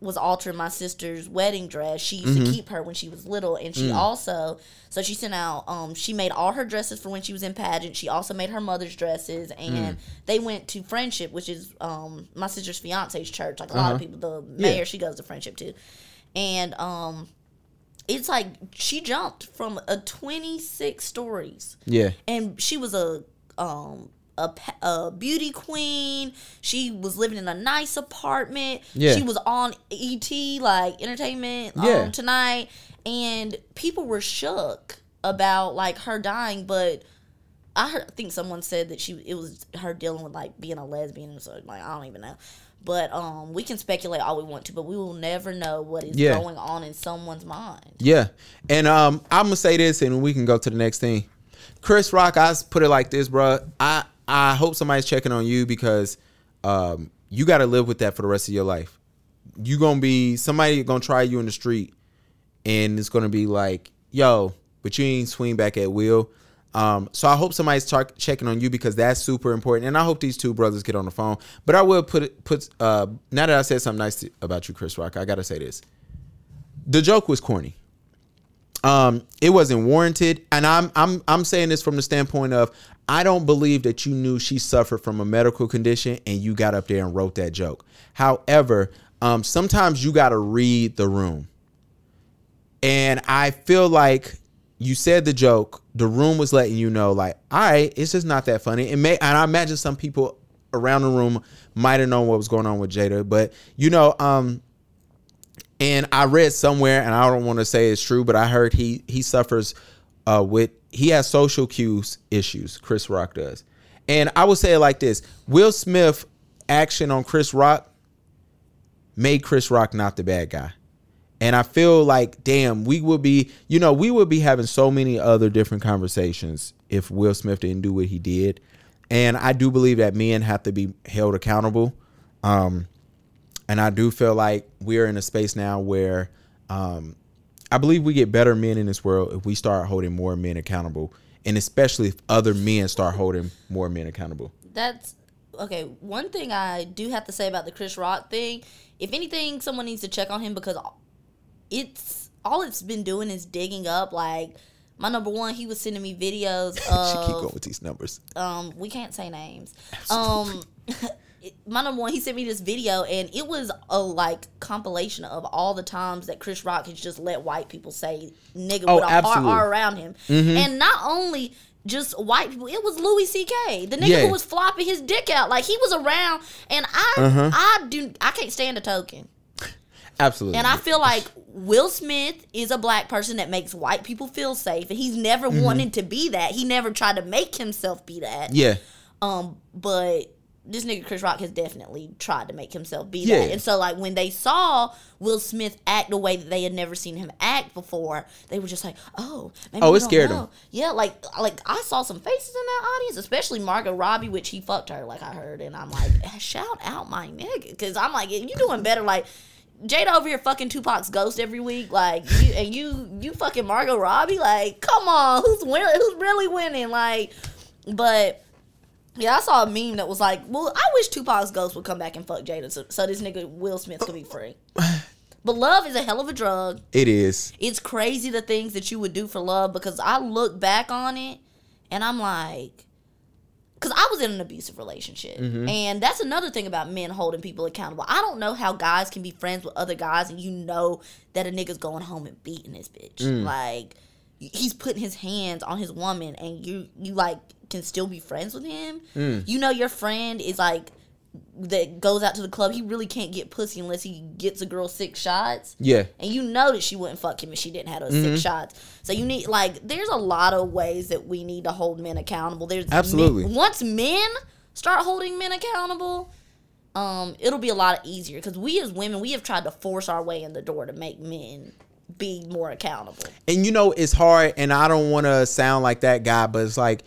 was altering my sister's wedding dress. She used Mm-hmm. to keep her when she was little, and Mm. she also so she sent out. Um, she made all her dresses for when she was in pageant. She also made her mother's dresses, Mm. and they went to Friendship, which is um my sister's fiance's church. Like a lot of Uh-huh. people, the Yeah. mayor she goes to Friendship too, and um. It's like she jumped from a 26 stories Yeah. and she was a um a, a beauty queen. She was living in a nice apartment. Yeah. She was on ET like entertainment Yeah. um, tonight, and people were shook about like her dying. But I heard, I think someone said that she it was her dealing with like being a lesbian. So like I don't even know. But um, we can speculate all we want to, but we will never know what is Yeah. going on in someone's mind. Yeah. And um, I'm gonna say this, and we can go to the next thing. Chris Rock, I put it like this, bro. I I hope somebody's checking on you because um, you got to live with that for the rest of your life. You gonna be somebody gonna try you in the street, and it's gonna be like, yo, but you ain't swing back at will. Um, so I hope somebody's tar- checking on you because that's super important, and I hope these two brothers get on the phone. But I will put it put uh, now that I said something nice to, about you, Chris Rock, I gotta say this: the joke was corny um it wasn't warranted. And i'm i'm i'm saying this from the standpoint of i don't believe that you knew she suffered from a medical condition and you got up there and wrote that joke. However um sometimes you got to read the room. And i feel like you said the joke the room was letting you know like all right it's just not that funny. And may and i imagine some people around the room might have known what was going on with jada but you know um and I read somewhere, and I don't want to say it's true, but I heard he he suffers uh, with he has social cues issues. Chris Rock does, and I would say it like this: Will Smith action on Chris Rock made Chris Rock not the bad guy. And I feel like, damn, we would be, you know, we would be having so many other different conversations if Will Smith didn't do what he did. And I do believe that men have to be held accountable. Um, and I do feel like we're in a space now where um, I believe we get better men in this world if we start holding more men accountable, and especially if other men start holding more men accountable. That's okay. One thing I do have to say about the Chris Rock thing, if anything, someone needs to check on him because it's all it's been doing is digging up like my number one. He was sending me videos she keep going with these numbers. um. We can't say names. Um. My number one, he sent me this video, and it was a like compilation of all the times that Chris Rock has just let white people say "nigga" Oh, with a absolutely. Mm-hmm. R, R around him, and not only just white people. It was Louis C.K. The nigga Yeah. who was flopping his dick out, like he was around, and I, Uh-huh. I do, I can't stand a token, Absolutely. and I feel like Will Smith is a black person that makes white people feel safe, and he's never wanted to be that. He never tried to make himself be that. Mm-hmm. yeah. Um, but this nigga Chris Rock has definitely tried to make himself be Yeah. that. And so like when they saw Will Smith act the way that they had never seen him act before, they were just like, "Oh, maybe Oh, it scared know." him. Yeah, like like I saw some faces in that audience, especially Margot Robbie, which he fucked her, like I heard, and I'm like, shout out my nigga, because I'm like, you doing better, like. Jada over here fucking Tupac's ghost every week, like you and you you fucking Margot Robbie, like come on, who's winning? Who's really winning? Like, but yeah, I saw a meme that was like, well, I wish Tupac's ghost would come back and fuck Jada, so, so this nigga Will Smith could be free. But love is a hell of a drug. It is. It's crazy the things that you would do for love because I look back on it and I'm like, because I was in an abusive relationship. Mm-hmm. And that's another thing about men holding people accountable. I don't know how guys can be friends with other guys and you know that a nigga's going home and beating this bitch. Mm. Like, he's putting his hands on his woman and you, you like, can still be friends with him. You know, your friend is like, that goes out to the club, he really can't get pussy unless he gets a girl six shots. Yeah. And you know that she wouldn't fuck him if she didn't have those Mm-hmm. six shots. So you need like there's a lot of ways that we need to hold men accountable. There's Absolutely. men- once men start holding men accountable, um, it'll be a lot easier because we as women we have tried to force our way in the door to make men be more accountable. and you know it's hard and i don't want to sound like that guy but it's like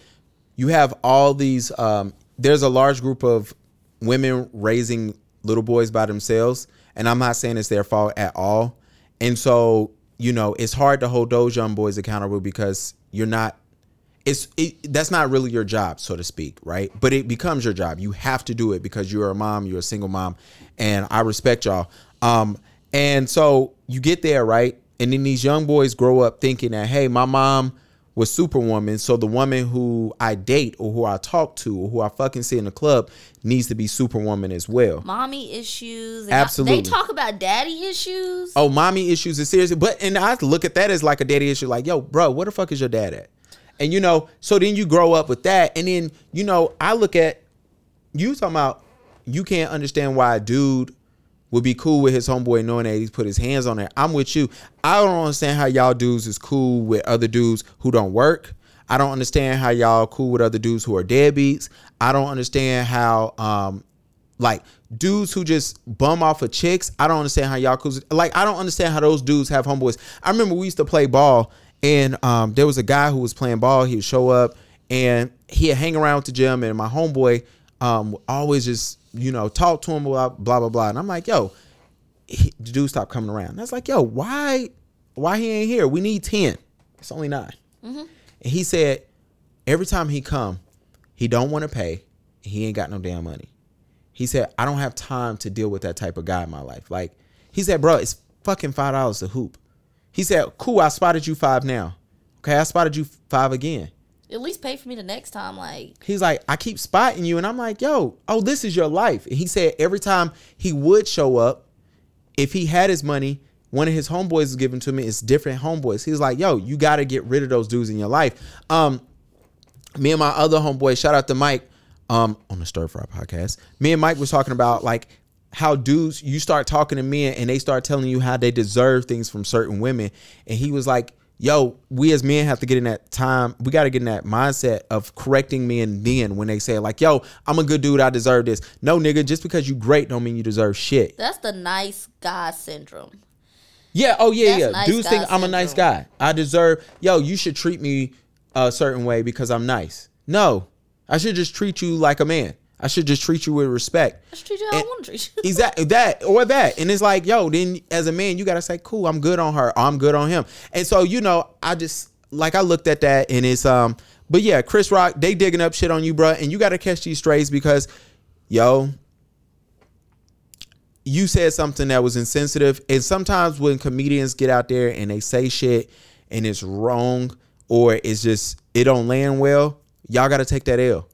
you have all these um there's a large group of women raising little boys by themselves and i'm not saying it's their fault at all. And so you know it's hard to hold those young boys accountable because you're not it's it, that's not really your job so to speak right? But it becomes your job. You have to do it because you're a mom you're a single mom and i respect y'all. Um and so you get there right and then these young boys grow up thinking that hey my mom was superwoman so the woman who i date or who i talk to or who i fucking see in the club needs to be superwoman as well Mommy issues. Absolutely. They talk about daddy issues. oh mommy issues is serious but and i look at that as like a daddy issue like yo bro where the fuck is your dad at and you know so then you grow up with that and then you know i look at you talking about you can't understand why a dude would be cool with his homeboy knowing that he's put his hands on it i'm with you i don't understand how y'all dudes is cool with other dudes who don't work i don't understand how y'all cool with other dudes who are deadbeats i don't understand how um like dudes who just bum off of chicks. I don't understand how y'all cool. Like I don't understand how those dudes have homeboys. I remember we used to play ball, and um, there was a guy who was playing ball. He would show up, and he'd hang around with the gym, and my homeboy um, always just you know talk to him blah blah blah blah. And I'm like, yo, he, the dude stopped coming around. And I was like, yo, why why he ain't here? We need ten. It's only 9 mm-hmm. And he said every time he come, he don't want to pay. He ain't got no damn money. He said, I don't have time to deal with that type of guy in my life. Like, he said, bro, it's fucking five dollars to hoop. He said, cool, I spotted you five now. Okay, I spotted you five again. At least pay for me the next time. Like He's like, I keep spotting you. And I'm like, yo, oh, this is your life. And he said every time he would show up, if he had his money, one of his homeboys is given to me. It's different homeboys. He's like, yo, you got to get rid of those dudes in your life. Um, me and my other homeboy, shout out to Mike, um, on the Stir Fry podcast. Me and Mike was talking about like how dudes you start talking to men and they start telling you how they deserve things from certain women. And he was like, Yo, we as men have to get in that time. We got to get in that mindset of correcting men then when they say like, "Yo, I'm a good dude. I deserve this." No, nigga, just because you great don't mean you deserve shit. that's the nice guy syndrome. Yeah. Oh yeah, That's yeah. nice Dudes think guy I'm a nice guy. I deserve. Yo, you should treat me a certain way because I'm nice. No, I should just treat you like a man. I should just treat you with respect. Let's treat you how I want to treat you. Exactly that or that, and it's like, yo, then as a man, you gotta say, cool, I'm good on her, I'm good on him, and so you know, I just like I looked at that, and it's um, but yeah, Chris Rock, they digging up shit on you, bro, and you gotta catch these strays because, yo, you said something that was insensitive, and sometimes when comedians get out there and they say shit and it's wrong or it's just it don't land well, y'all gotta take that L.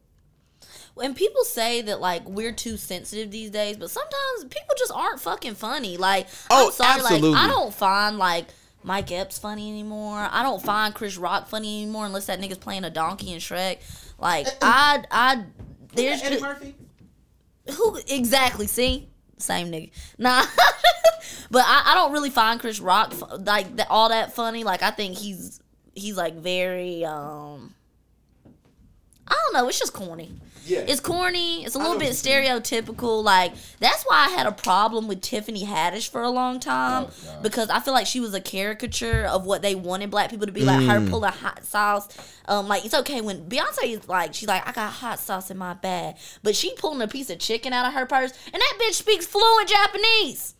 when people say that like we're too sensitive these days, but sometimes people just aren't fucking funny. Like Oh, I'm sorry, absolutely. like I don't find like Mike Epps funny anymore. I don't find Chris Rock funny anymore unless that nigga's playing a donkey in Shrek. Like I I there's Eddie ju- Murphy. who exactly see same nigga nah but I, I don't really find chris rock like that all that funny like i think he's he's like very um i don't know it's just corny Yeah. it's corny. It's a little bit stereotypical. Like that's why i had a problem with tiffany haddish for a long time Oh, because i feel like she was a caricature of what they wanted black people to be like her pulling hot sauce. Um like it's okay when beyonce is like she's like i got hot sauce in my bag but she pulling a piece of chicken out of her purse and that bitch speaks fluent japanese.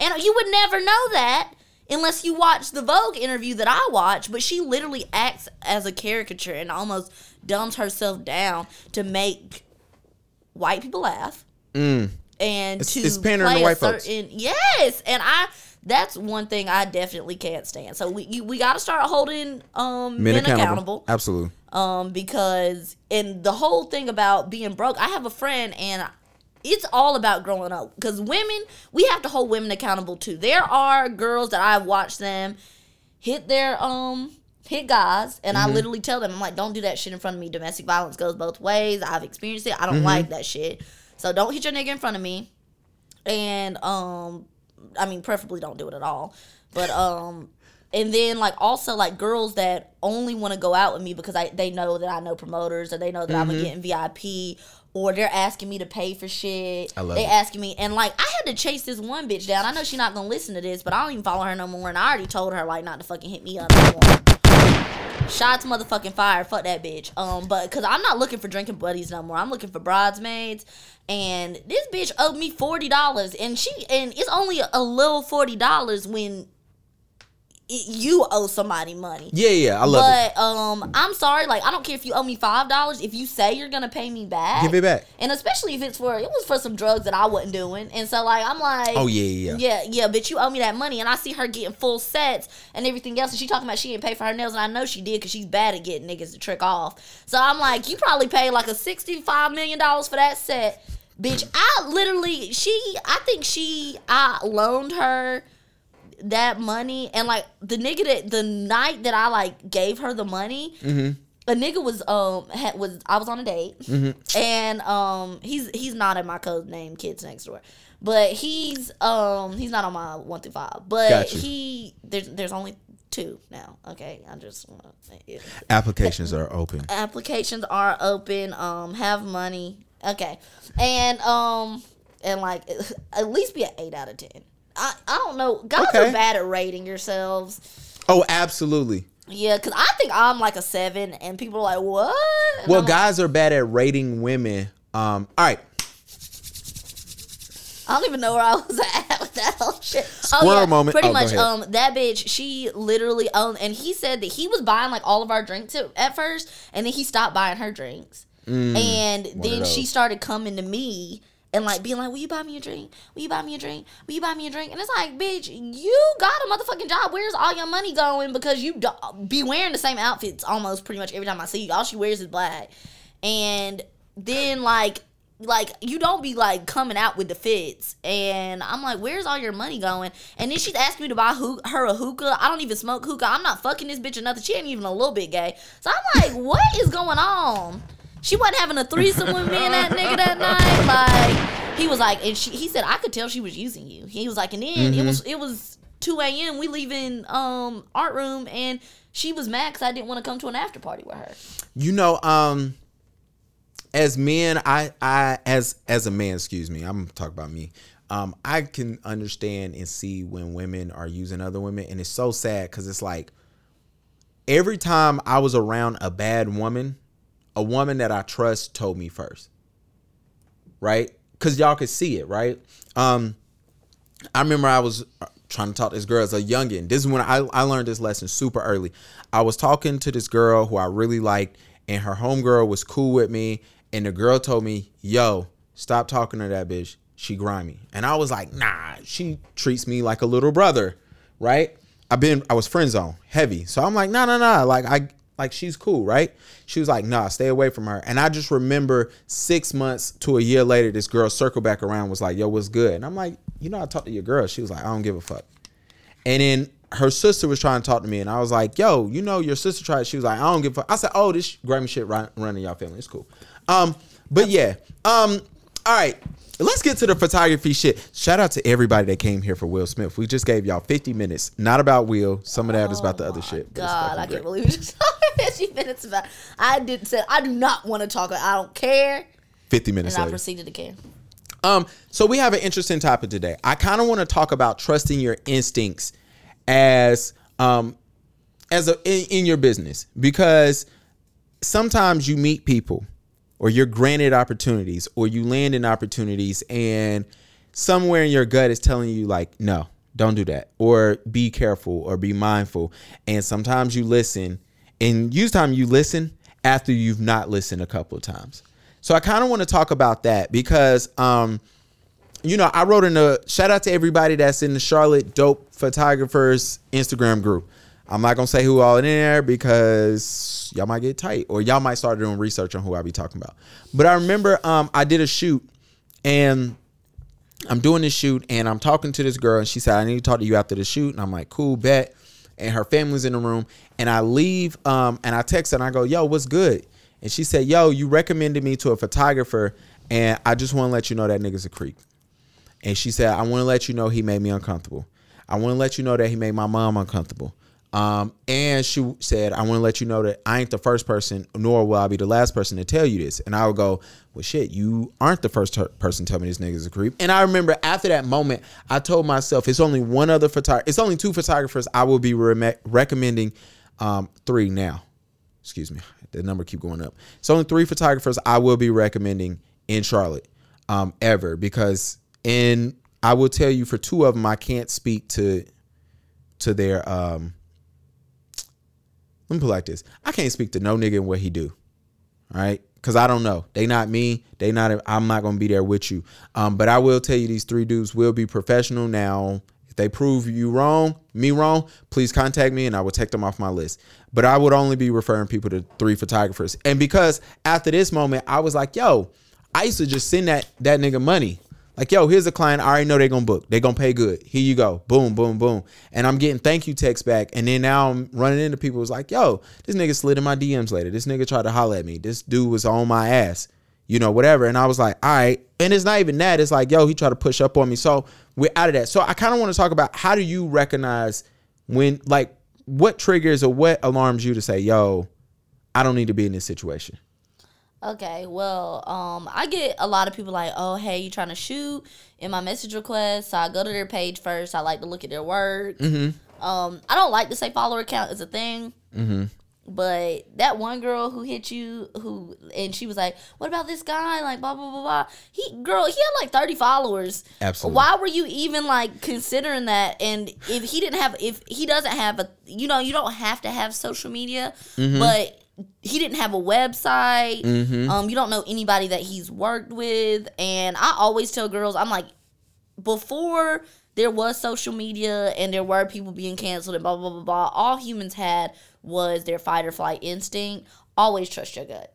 And you would never know that unless you watch the Vogue interview that I watch, But she literally acts as a caricature and almost dumbs herself down to make white people laugh and It's- to it's pandering to play a white folks. certain yes. And I that's one thing I definitely can't stand. So we you, we got to start holding um, men, accountable Absolutely. um because and the whole thing about being broke i have a friend and it's all about growing up because women we have to hold women accountable too there are girls that i've watched them hit their um hit guys and i literally tell them i'm like don't do that shit in front of me domestic violence goes both ways i've experienced it i don't like that shit so don't hit your nigga in front of me and um i mean preferably don't do it at all but um and then like also like girls that only want to go out with me because I they know that I know promoters or they know that I'm Mm-hmm. gonna get in VIP or they're asking me to pay for shit. I love they it. asking me and like I had to chase this one bitch down. I know she's not gonna listen to this, but I don't even follow her no more. And I already told her like not to fucking hit me up no more. Shots motherfucking fire. Fuck that bitch. Um, but cause I'm not looking for drinking buddies no more. I'm looking for bridesmaids. And this bitch owed me forty dollars, and she and it's only a little forty dollars when you owe somebody money. Yeah, yeah, I love it. but um, I'm sorry. Like I don't care if you owe me five dollars. If you say you're gonna pay me back, Give it back. And especially if it's for it was for some drugs that I wasn't doing. And so like I'm like, Oh yeah, yeah, yeah. yeah, yeah, but you owe me that money, and I see her getting full sets and everything else, and she talking about she didn't pay for her nails, and I know she did because she's bad at getting niggas to trick off. So I'm like, you probably paid like a sixty-five million dollars for that set, bitch. I literally, she, I think she, I loaned her that money, and like the nigga that the night that I like gave her the money. A nigga was um had, was I was on a date. And um he's he's not in my code name kids next door. But he's um he's not on my one through five. But Gotcha. he there's there's only two now okay? I just want to Applications are open. applications are open um have money okay. And um and like at least be an eight out of ten I I don't know guys Okay. are bad at rating yourselves Oh, absolutely. yeah because I think I'm like a seven and people are like what And Well, I'm like, guys are bad at rating women. Um, all right. I don't even know where I was at with that whole shit. Squirrel moment. Pretty Oh, much, um, that bitch, she literally owned, and he said that he was buying like all of our drinks at, at first, and then he stopped buying her drinks, and then she started coming to me. And like being like, will you buy me a drink? Will you buy me a drink? Will you buy me a drink? And it's like, bitch, you got a motherfucking job. Where's all your money going? Because you be wearing the same outfits almost pretty much every time I see you. All she wears is black. And then like like you don't be like coming out with the fits and i'm like where's all your money going and then she's asking me to buy hoo- her a hookah i don't even smoke hookah i'm not fucking this bitch or nothing she ain't even a little bit gay so i'm like what is going on she wasn't having a threesome with me and that nigga that night like he was like and she he said i could tell she was using you he was like and then it was it was 2 a.m we leaving um art room and she was mad because i didn't want to come to an after party with her You know, um, as men, I, I, as as a man, excuse me, I'm talking about me. Um, I can understand and see when women are using other women, and it's so sad because it's like every time I was around a bad woman, a woman that I trust told me first, right? Because y'all could see it, right? Um, I remember I was uh, trying to talk to this girl as a youngin. This is when I, I learned this lesson super early. I was talking to this girl who I really liked, and her homegirl was cool with me. And the girl told me, Yo, stop talking to that bitch. She grimy. And I was like, Nah, she treats me like a little brother, right? I've been, I was friend zone heavy. So I'm like, Nah, nah, nah. Like, I, like she's cool, right? She was like, nah, stay away from her. And I just remember six months to a year later, this girl circled back around, was like, yo, what's good? And I'm like, you know, I talked to your girl. She was like, I don't give a fuck. And then her sister was trying to talk to me, and I was like, yo, you know, your sister tried. She was like, I don't give a fuck. I said, oh, this Grammy shit run, running y'all family. It's cool. Um, but yeah. Um, all right. Let's get to the photography shit. Shout out to everybody that came here for Will Smith. We just gave y'all 50 minutes. Not about Will. Some of that is about the other shit. God, I great. can't believe we just talked 50 minutes about. I did say I do not want to talk. I don't care, 50 minutes and I proceeded to care. Um, so we have an interesting topic today. I kind of want to talk about trusting your instincts as um as a in, in your business because sometimes you meet people or you're granted opportunities or you land in opportunities and somewhere in your gut is telling you like no don't do that or be careful or be mindful and sometimes you listen and use time you listen after you've not listened a couple of times so i kind of want to talk about that because um you know, I wrote in a shout out to everybody that's in the Charlotte Dope Photographers Instagram group. I'm not gonna say who all in there because y'all might get tight or y'all might start doing research on who I be talking about. But I remember um, I did a shoot and I'm doing this shoot and I'm talking to this girl and she said I need to talk to you after the shoot and I'm like cool bet and her family's in the room and I leave um, and I text and I go yo what's good and she said yo you recommended me to a photographer and I just want to let you know that nigga's a creep. And she said, I want to let you know he made me uncomfortable. I want to let you know that he made my mom uncomfortable. Um, and she said, I want to let you know that I ain't the first person, nor will I be the last person to tell you this. And I would go, Well, shit, you aren't the first ter- person to tell me this nigga's a creep. And I remember after that moment, I told myself, It's only one other photographer, it's only two photographers I will be re- recommending, um, three now. Excuse me, the number keep going up. It's only three photographers I will be recommending in Charlotte, um, ever because in I will tell you for two of them I can't speak to to their um let me put like this. I can't speak to no nigga and what he do. All right. Cause I don't know. They not me. They not I'm not gonna be there with you. Um, but I will tell you these three dudes will be professional now. If they prove you wrong, me wrong, please contact me and I will take them off my list. But I would only be referring people to three photographers. And because after this moment, I was like, yo, I used to just send that that nigga money. Like, yo, here's a client. I already know they're gonna book. They're gonna pay good. Here you go. Boom, boom, boom. And I'm getting thank you texts back. And then now I'm running into people who's like, yo, this nigga slid in my DMs later. This nigga tried to holler at me. This dude was on my ass. You know, whatever. And I was like, all right. And it's not even that. It's like, yo, he tried to push up on me. So we're out of that. So I kind of want to talk about how do you recognize when like what triggers or what alarms you to say, yo, I don't need to be in this situation? Okay, well, um, I get a lot of people like, oh, hey, you trying to shoot in my message request? So I go to their page first. I like to look at their work. Mm-hmm. Um, I don't like to say follower count is a thing. Mm-hmm. But that one girl who hit you, who and she was like, "What about this guy?" Like blah blah blah blah. He girl, he had like thirty followers. Absolutely. Why were you even like considering that? And if he didn't have, if he doesn't have a, you know, you don't have to have social media, but he didn't have a website. Um, you don't know anybody that he's worked with, and I always tell girls, I'm like, before there was social media and there were people being canceled and blah blah blah blah. All humans had was their fight or flight instinct. Always trust your gut.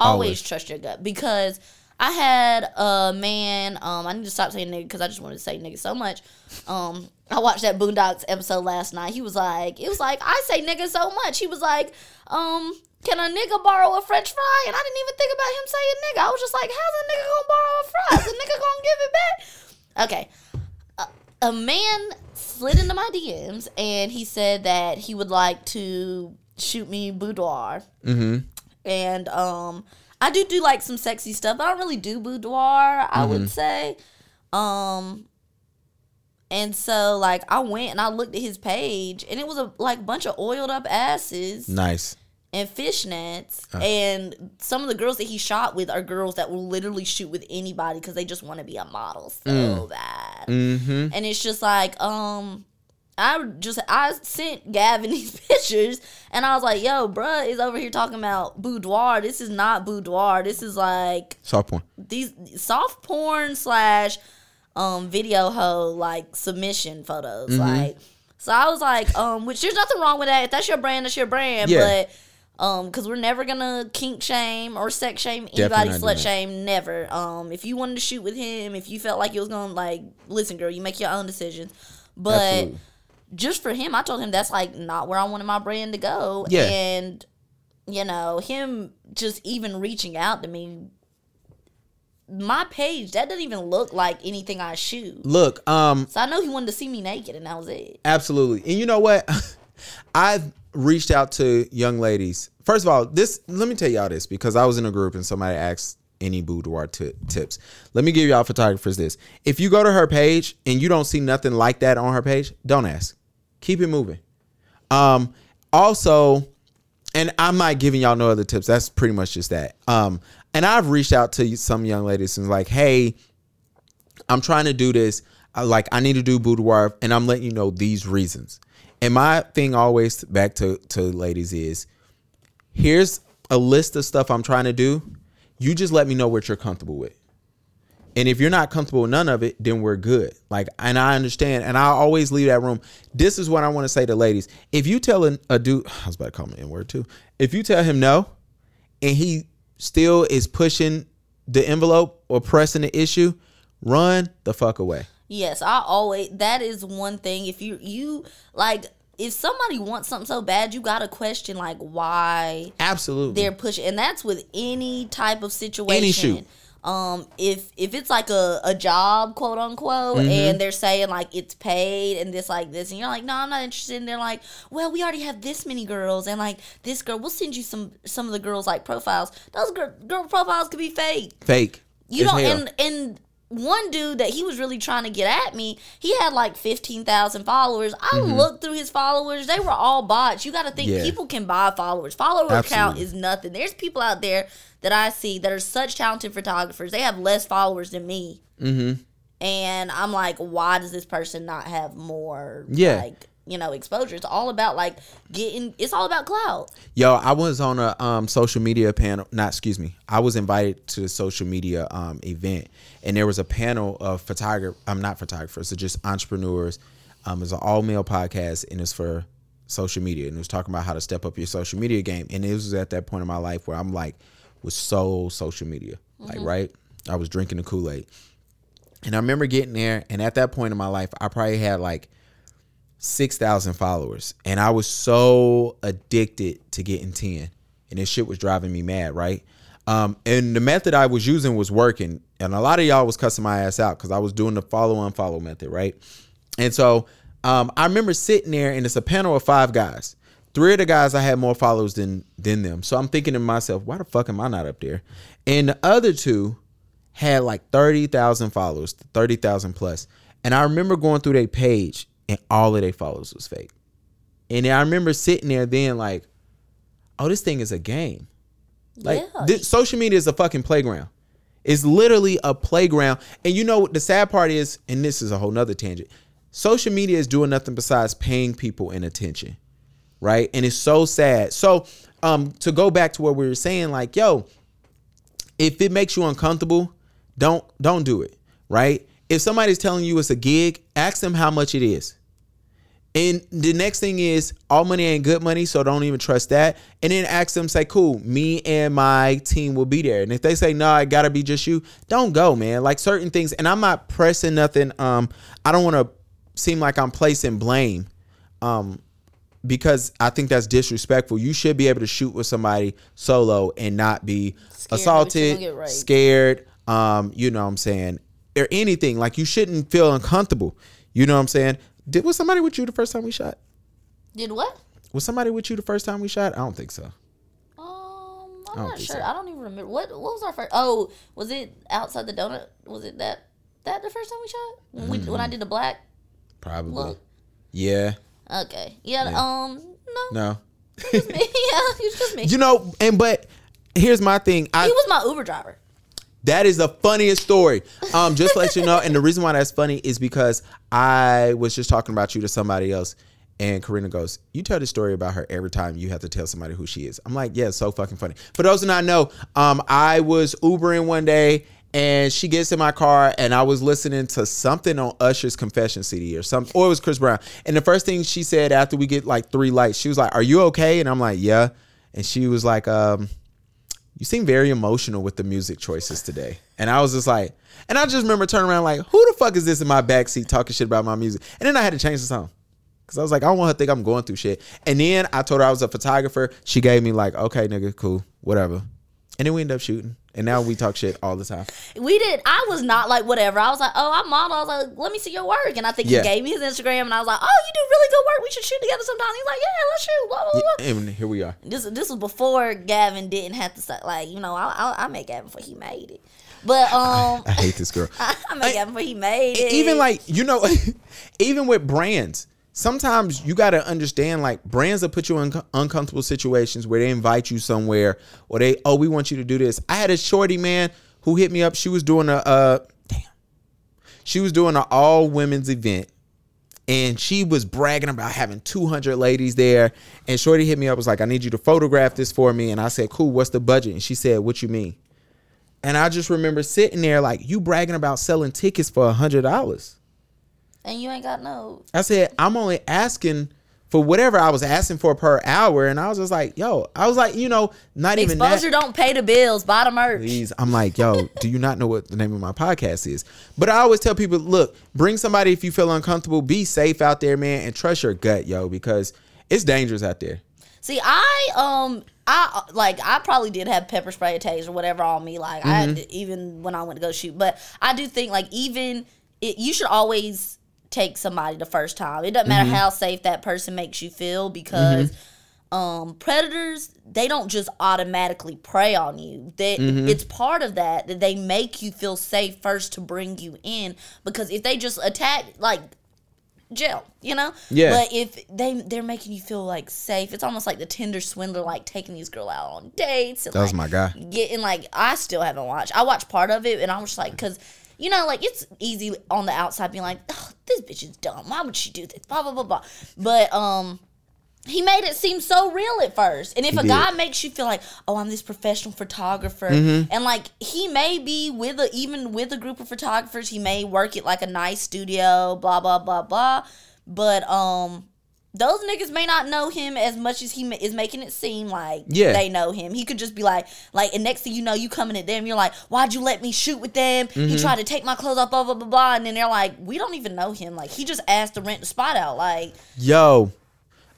Always, Always. trust your gut because I had a man. Um, I need to stop saying nigga because I just wanted to say nigga so much. Um, I watched that Boondocks episode last night. He was like, it was like I say nigga so much. He was like, um, can a nigga borrow a French fry? And I didn't even think about him saying nigga. I was just like, how's a nigga gonna borrow a fry? Is a nigga gonna give it back? Okay. A, a man slid into my DMs and he said that he would like to shoot me boudoir. Mm-hmm. And um I do do like some sexy stuff. but I don't really do boudoir, I would say. Um and so like I went and I looked at his page and it was a like bunch of oiled up asses Nice. And fishnets and some of the girls that he shot with are girls that will literally shoot with anybody because they just want to be a model so bad Mm-hmm. and it's just like um i just i sent gavin these pictures and i was like yo bruh is over here talking about boudoir this is not boudoir this is like Soft porn. these soft porn slash um video hoe like submission photos Mm-hmm. like so i was like um which there's nothing wrong with that if that's your brand that's your brand Yeah. but um because we're never gonna kink shame or sex shame anybody slut shame never um if you wanted to shoot with him if you felt like it was gonna like listen girl you make your own decisions but Absolutely. just for him i told him that's like not where i wanted my brand to go Yeah. and you know him just even reaching out to me my page that doesn't even look like anything i shoot Look, um, so i know he wanted to see me naked and that was it Absolutely. And you know what? I've reached out to young ladies. First of all, this let me tell y'all this because I was in a group and somebody asked any boudoir ti- tips. Let me give y'all photographers this. If you go to her page and you don't see nothing like that on her page, don't ask. Keep it moving. Um also and I'm not giving y'all no other tips. That's pretty much just that. Um and I've reached out to some young ladies and like, "Hey, I'm trying to do this. I, like I need to do boudoir, and I'm letting you know these reasons. And my thing always back to to ladies is, here's a list of stuff I'm trying to do. You just let me know what you're comfortable with. And if you're not comfortable with none of it, then we're good. Like, and I understand. And I always leave that room. This is what I want to say to ladies. If you tell an, a dude, I was about to call him N word too. If you tell him no, and he still is pushing the envelope or pressing the issue, run the fuck away. Yes, I always that is one thing. If you you like if somebody wants something so bad, you gotta question like why Absolutely. they're pushing, and that's with any type of situation. Any shoot. um if if it's like a, a job quote unquote Mm-hmm. and they're saying like it's paid and this like this and you're like no i'm not interested and they're like well we already have this many girls and like this girl we'll send you some some of the girls like profiles those girl, girl profiles could be fake Fake. you know hell. and and one dude that he was really trying to get at me, he had like 15,000 followers. I looked through his followers. They were all bots. You got to think Mm-hmm. Yeah. people can buy followers. Follower count is nothing. There's people out there that I see that are such talented photographers. They have less followers than me. Mm-hmm. And I'm like, why does this person not have more Yeah. like, you know, exposure? It's all about like getting it's all about clout. Yo, I was on a um, social media panel. Not excuse me. I was invited to a social media um, event, and there was a panel of photographer. I'm not photographers. It's just entrepreneurs. Um, it's an all male podcast, and it's for social media, and it was talking about how to step up your social media game. And it was at that point in my life where I'm like, was so social media, like right. I was drinking the Kool Aid, and I remember getting there, and at that point in my life, I probably had like six thousand followers, and I was so addicted to getting ten, and this shit was driving me mad, right? Um, and the method I was using was working, and a lot of y'all was cussing my ass out because I was doing the follow unfollow method, right? And so um, I remember sitting there, and it's a panel of five guys. Three of the guys I had more followers than than them, so I'm thinking to myself, why the fuck am I not up there? And the other two had like 30,000 followers, 30,000 plus. And I remember going through their page and all of their followers was fake. And I remember sitting there then like, oh, this thing is a game. Like yeah. this, social media is a fucking playground. It's literally a playground. And you know what the sad part is, and this is a whole nother tangent. Social media is doing nothing besides paying people in attention. Right. And it's so sad. So um to go back to what we were saying, like, yo, if it makes you uncomfortable, don't don't do it. Right? If somebody's telling you it's a gig, ask them how much it is. And the next thing is all money ain't good money, so don't even trust that. And then ask them, say, cool, me and my team will be there. And if they say no, it gotta be just you, don't go, man. Like certain things, and I'm not pressing nothing. Um, I don't wanna seem like I'm placing blame. Um, because I think that's disrespectful. You should be able to shoot with somebody solo and not be you assaulted, raped. scared, um, you know what I'm saying, or anything. Like you shouldn't feel uncomfortable. You know what I'm saying? Did was somebody with you the first time we shot? Did what? Was somebody with you the first time we shot? I don't think so. Um, I'm don't sure. so. I don't even remember what what was our first. Oh, was it outside the donut? Was it that that the first time we shot when we when I did the black Probably. look? Yeah. Okay, yeah. Yeah. Um, no, No. me. yeah, he was just me. You know, and but here's my thing. he was my Uber driver. That is the funniest story. Um, just let you know, and the reason why that's funny is because I was just talking about you to somebody else, and Karina goes, "You tell the story about her every time you have to tell somebody who she is." I'm like, "Yeah, so fucking funny." For those who not know, um, I was Ubering one day, and she gets in my car, and I was listening to something on Usher's Confession CD or something, or it was Chris Brown. And the first thing she said after we get like three lights, she was like, "Are you okay?" And I'm like, "Yeah," and she was like, um you seem very emotional with the music choices today. And I was just like, and I just remember turning around like, who the fuck is this in my backseat talking shit about my music? And then I had to change the song. Cause I was like, I don't want her to think I'm going through shit. And then I told her I was a photographer. She gave me like, okay, nigga, cool, whatever. And then we ended up shooting. And now we talk shit all the time. We did. I was not like whatever. I was like, oh, I'm model. I was like, let me see your work. And I think Yeah. he gave me his Instagram, and I was like, oh, you do really good work. We should shoot together sometime. He's like, yeah, let's shoot. Blah blah blah. And here we are. This this was before Gavin didn't have to say like you know I I, I met Gavin before he made it, but um I hate this girl. I, met Gavin before he made it. even like you know even with brands sometimes you got to understand like brands that put you in uncomfortable situations where they invite you somewhere or they oh we want you to do this. I had a shorty man who hit me up. She was doing a uh damn. She was doing an all women's event and she was bragging about having 200 ladies there and shorty hit me up was like i need you to photograph this for me. And i said cool what's the budget? And she said what you mean? And i just remember sitting there like you bragging about selling tickets for a hundred dollars and you ain't got no. I said, I'm only asking for whatever I was asking for per hour. And I was just like, yo, I was like, you know, not even Exposure that. don't pay the bills. Buy the merch. Please. I'm like, yo, do you not know what the name of my podcast is? But I always tell people, look, bring somebody if you feel uncomfortable, be safe out there, man, and trust your gut, yo, because it's dangerous out there. See, I um, I like I probably did have pepper spray, or taser, or whatever on me. Like I Mm-hmm. even when I went to go shoot, but I do think like even it, you should always take somebody the first time. It doesn't Mm-hmm. matter how safe that person makes you feel because. Um, predators they don't just automatically prey on you. That Mm-hmm. it's part of that that they make you feel safe first to bring you in because if they just attack like jail, you know? Yeah. But if they they're making you feel like safe, it's almost like the Tinder swindler like taking these girl out on dates. And, That was like, my guy. Getting like I still haven't watched. I watched part of it and I was just like, because you know, like it's easy on the outside being like, oh, this bitch is dumb. Why would she do this? Blah blah blah blah. But um. He made it seem so real at first. And if He a did. guy makes you feel like, oh, I'm this professional photographer, Mm-hmm. and like he may be with a even with a group of photographers, he may work at like a nice studio, blah blah blah blah. But um, those niggas may not know him as much as he is making it seem like Yeah. they know him. He could just be like, like, and next thing you know, you coming at them, you're like, why'd you let me shoot with them? Mm-hmm. He tried to take my clothes off, blah blah blah blah, and then they're like, we don't even know him. Like he just asked to rent the spot out. Like Yo,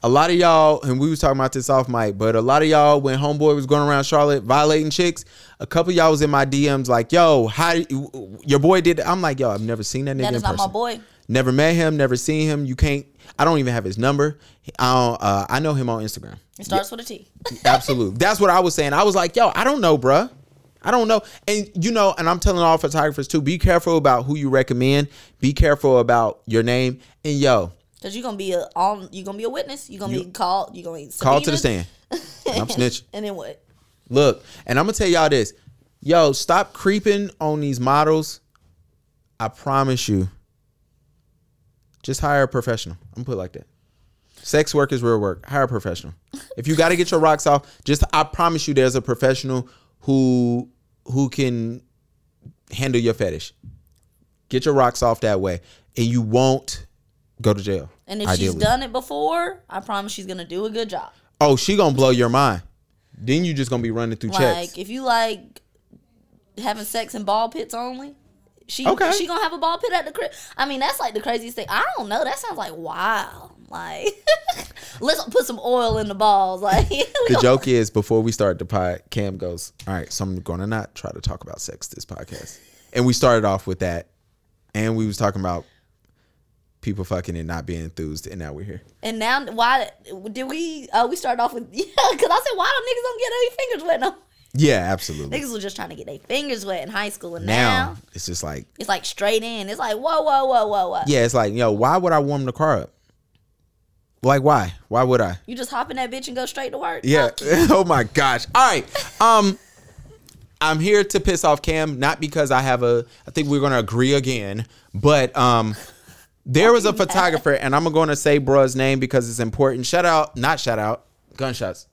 a lot of y'all, and we was talking about this off mic, but a lot of y'all, when Homeboy was going around Charlotte violating chicks, a couple of y'all was in my DMs like, "Yo, how you, your boy did?" That? I'm like, "Yo, I've never seen that nigga that in not person. my boy. Never met him, never seen him. You can't. I don't even have his number. I don't, uh, I know him on Instagram. It starts with a T. Absolutely. That's what I was saying. I was like, yo, I don't know, bruh. I don't know. And you know, and I'm telling all photographers too, be careful about who you recommend. Be careful about your name. And yo, Cause you're gonna be a all you gonna be a witness. You're gonna be called. You're gonna be call to the stand. And I'm snitching. And then what? Look, and I'm gonna tell y'all this. Yo, stop creeping on these models. I promise you. Just hire a professional. I'm gonna put it like that. Sex work is real work. Hire a professional. If you gotta get your rocks off, just I promise you there's a professional who who can handle your fetish. Get your rocks off that way. And you won't go to jail. And if ideally. she's done it before, I promise she's gonna do a good job. Oh, she gonna blow your mind. Then you just gonna be running through checks. Like if you like having sex in ball pits only, she Okay. she gonna have a ball pit at the crib. I mean, that's like the craziest thing. I don't know. That sounds like wow. Like let's put some oil in the balls. Like the joke is before we start the pod, Cam goes, "All right, so I'm gonna not try to talk about sex this podcast." And we started off with that, and we was talking about people fucking and not being enthused, and now we're here. And now, why did we? Uh, we started off with yeah, because I said, why don't niggas don't get any fingers wet? No, Yeah, absolutely. niggas was just trying to get their fingers wet in high school, and now now, it's just like, it's like straight in. It's like whoa, whoa, whoa, whoa, whoa. yeah, it's like, yo, why would I warm the car up? Like, why? Why would I? You just hop in that bitch and go straight to work. Yeah. Oh my gosh. All right. Um, I'm here to piss off Cam, not because I have a. I think we're gonna agree again, but um, there was a photographer, and I'm gonna say bruh's name because it's important. Shout out, not shout out, gunshots.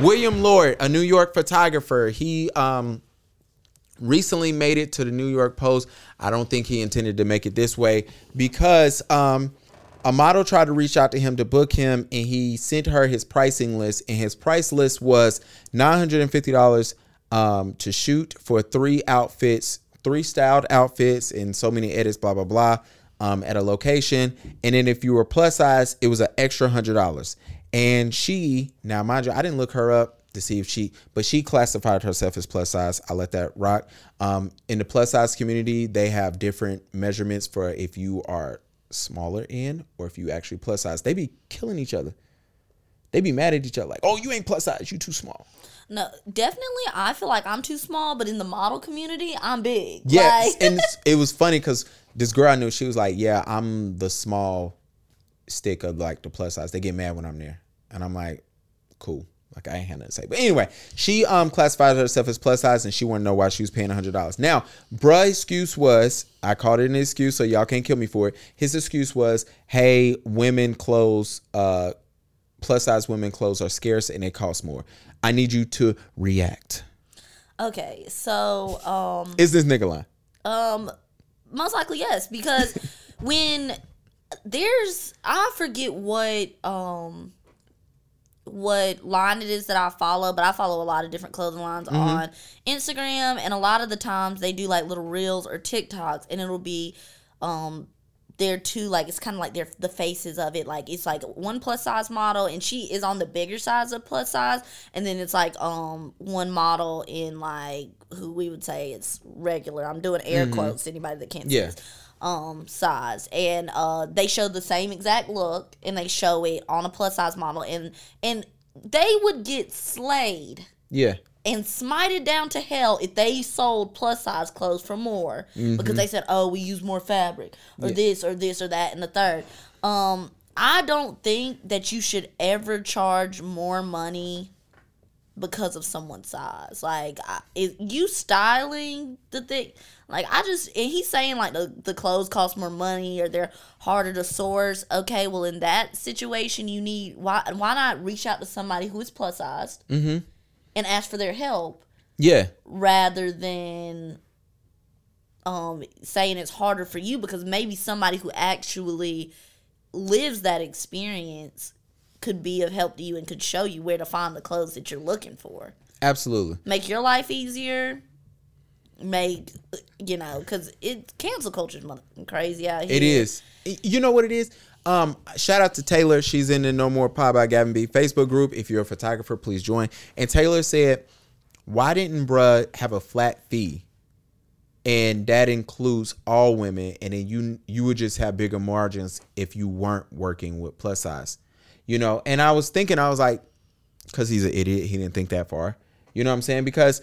William Lord, a New York photographer. He um recently made it to the New York Post. I don't think he intended to make it this way because um, a model tried to reach out to him to book him, and he sent her his pricing list, and his price list was nine hundred and fifty dollars um, to shoot for three outfits, three styled outfits, and so many edits, blah blah blah. Um, at a location, and then if you were plus size, it was an extra hundred dollars. And she, now mind you, I didn't look her up to see if she, but she classified herself as plus size. I let that rock. Um, in the plus size community, they have different measurements for if you are smaller in or if you actually plus size. They be killing each other. They be mad at each other like, oh, you ain't plus size, you too small. No, definitely. I feel like I'm too small, but in the model community, I'm big. Yes, Like- and it was funny because this girl I knew, she was like, "Yeah, I'm the small stick of like the plus size. They get mad when I'm there," and I'm like, "Cool." Like I ain't had nothing to say. But anyway, she um classified herself as plus size, and she wanted to know why she was paying hundred dollars. Now, bruh, excuse was I called it an excuse, so y'all can't kill me for it. His excuse was, "Hey, women clothes, uh, plus size women clothes are scarce and they cost more. I need you to react." okay, so um, Is this nigga line? Um, most likely yes, because when there's I forget what um what line it is that I follow, but I follow a lot of different clothing lines on Instagram, and a lot of the times they do like little reels or TikToks, and it'll be um they're two like it's kind of like they're the faces of it like it's like one plus size model and she is on the bigger size of plus size and then it's like um one model in like who we would say it's regular. I'm doing air quotes anybody that can't see Yeah. this um size and uh they show the same exact look and they show it on a plus size model and and they would get slayed Yeah. and smited down to hell if they sold plus size clothes for more because they said, "Oh, we use more fabric or this or this or that and the third. Um, I don't think that you should ever charge more money because of someone's size. Like, I, is you styling the thing? Like, I just and he's saying like the the clothes cost more money or they're harder to source. Okay, well in that situation, you need why why not reach out to somebody who is plus sized Mm-hmm. and ask for their help Yeah. rather than um saying it's harder for you because maybe somebody who actually lives that experience could be of help to you and could show you where to find the clothes that you're looking for. Absolutely. Make your life easier. Make you know because it cancel culture is crazy out here. It is. You know what it is? Um, shout out to Taylor. She's in the No More Pie by Gavin B Facebook group. If you're a photographer, please join. And Taylor said, Why didn't bruh have a flat fee? And that includes all women, and then you you would just have bigger margins if you weren't working with plus size. You know, and I was thinking, I was like, because he's an idiot, he didn't think that far. You know what I'm saying? Because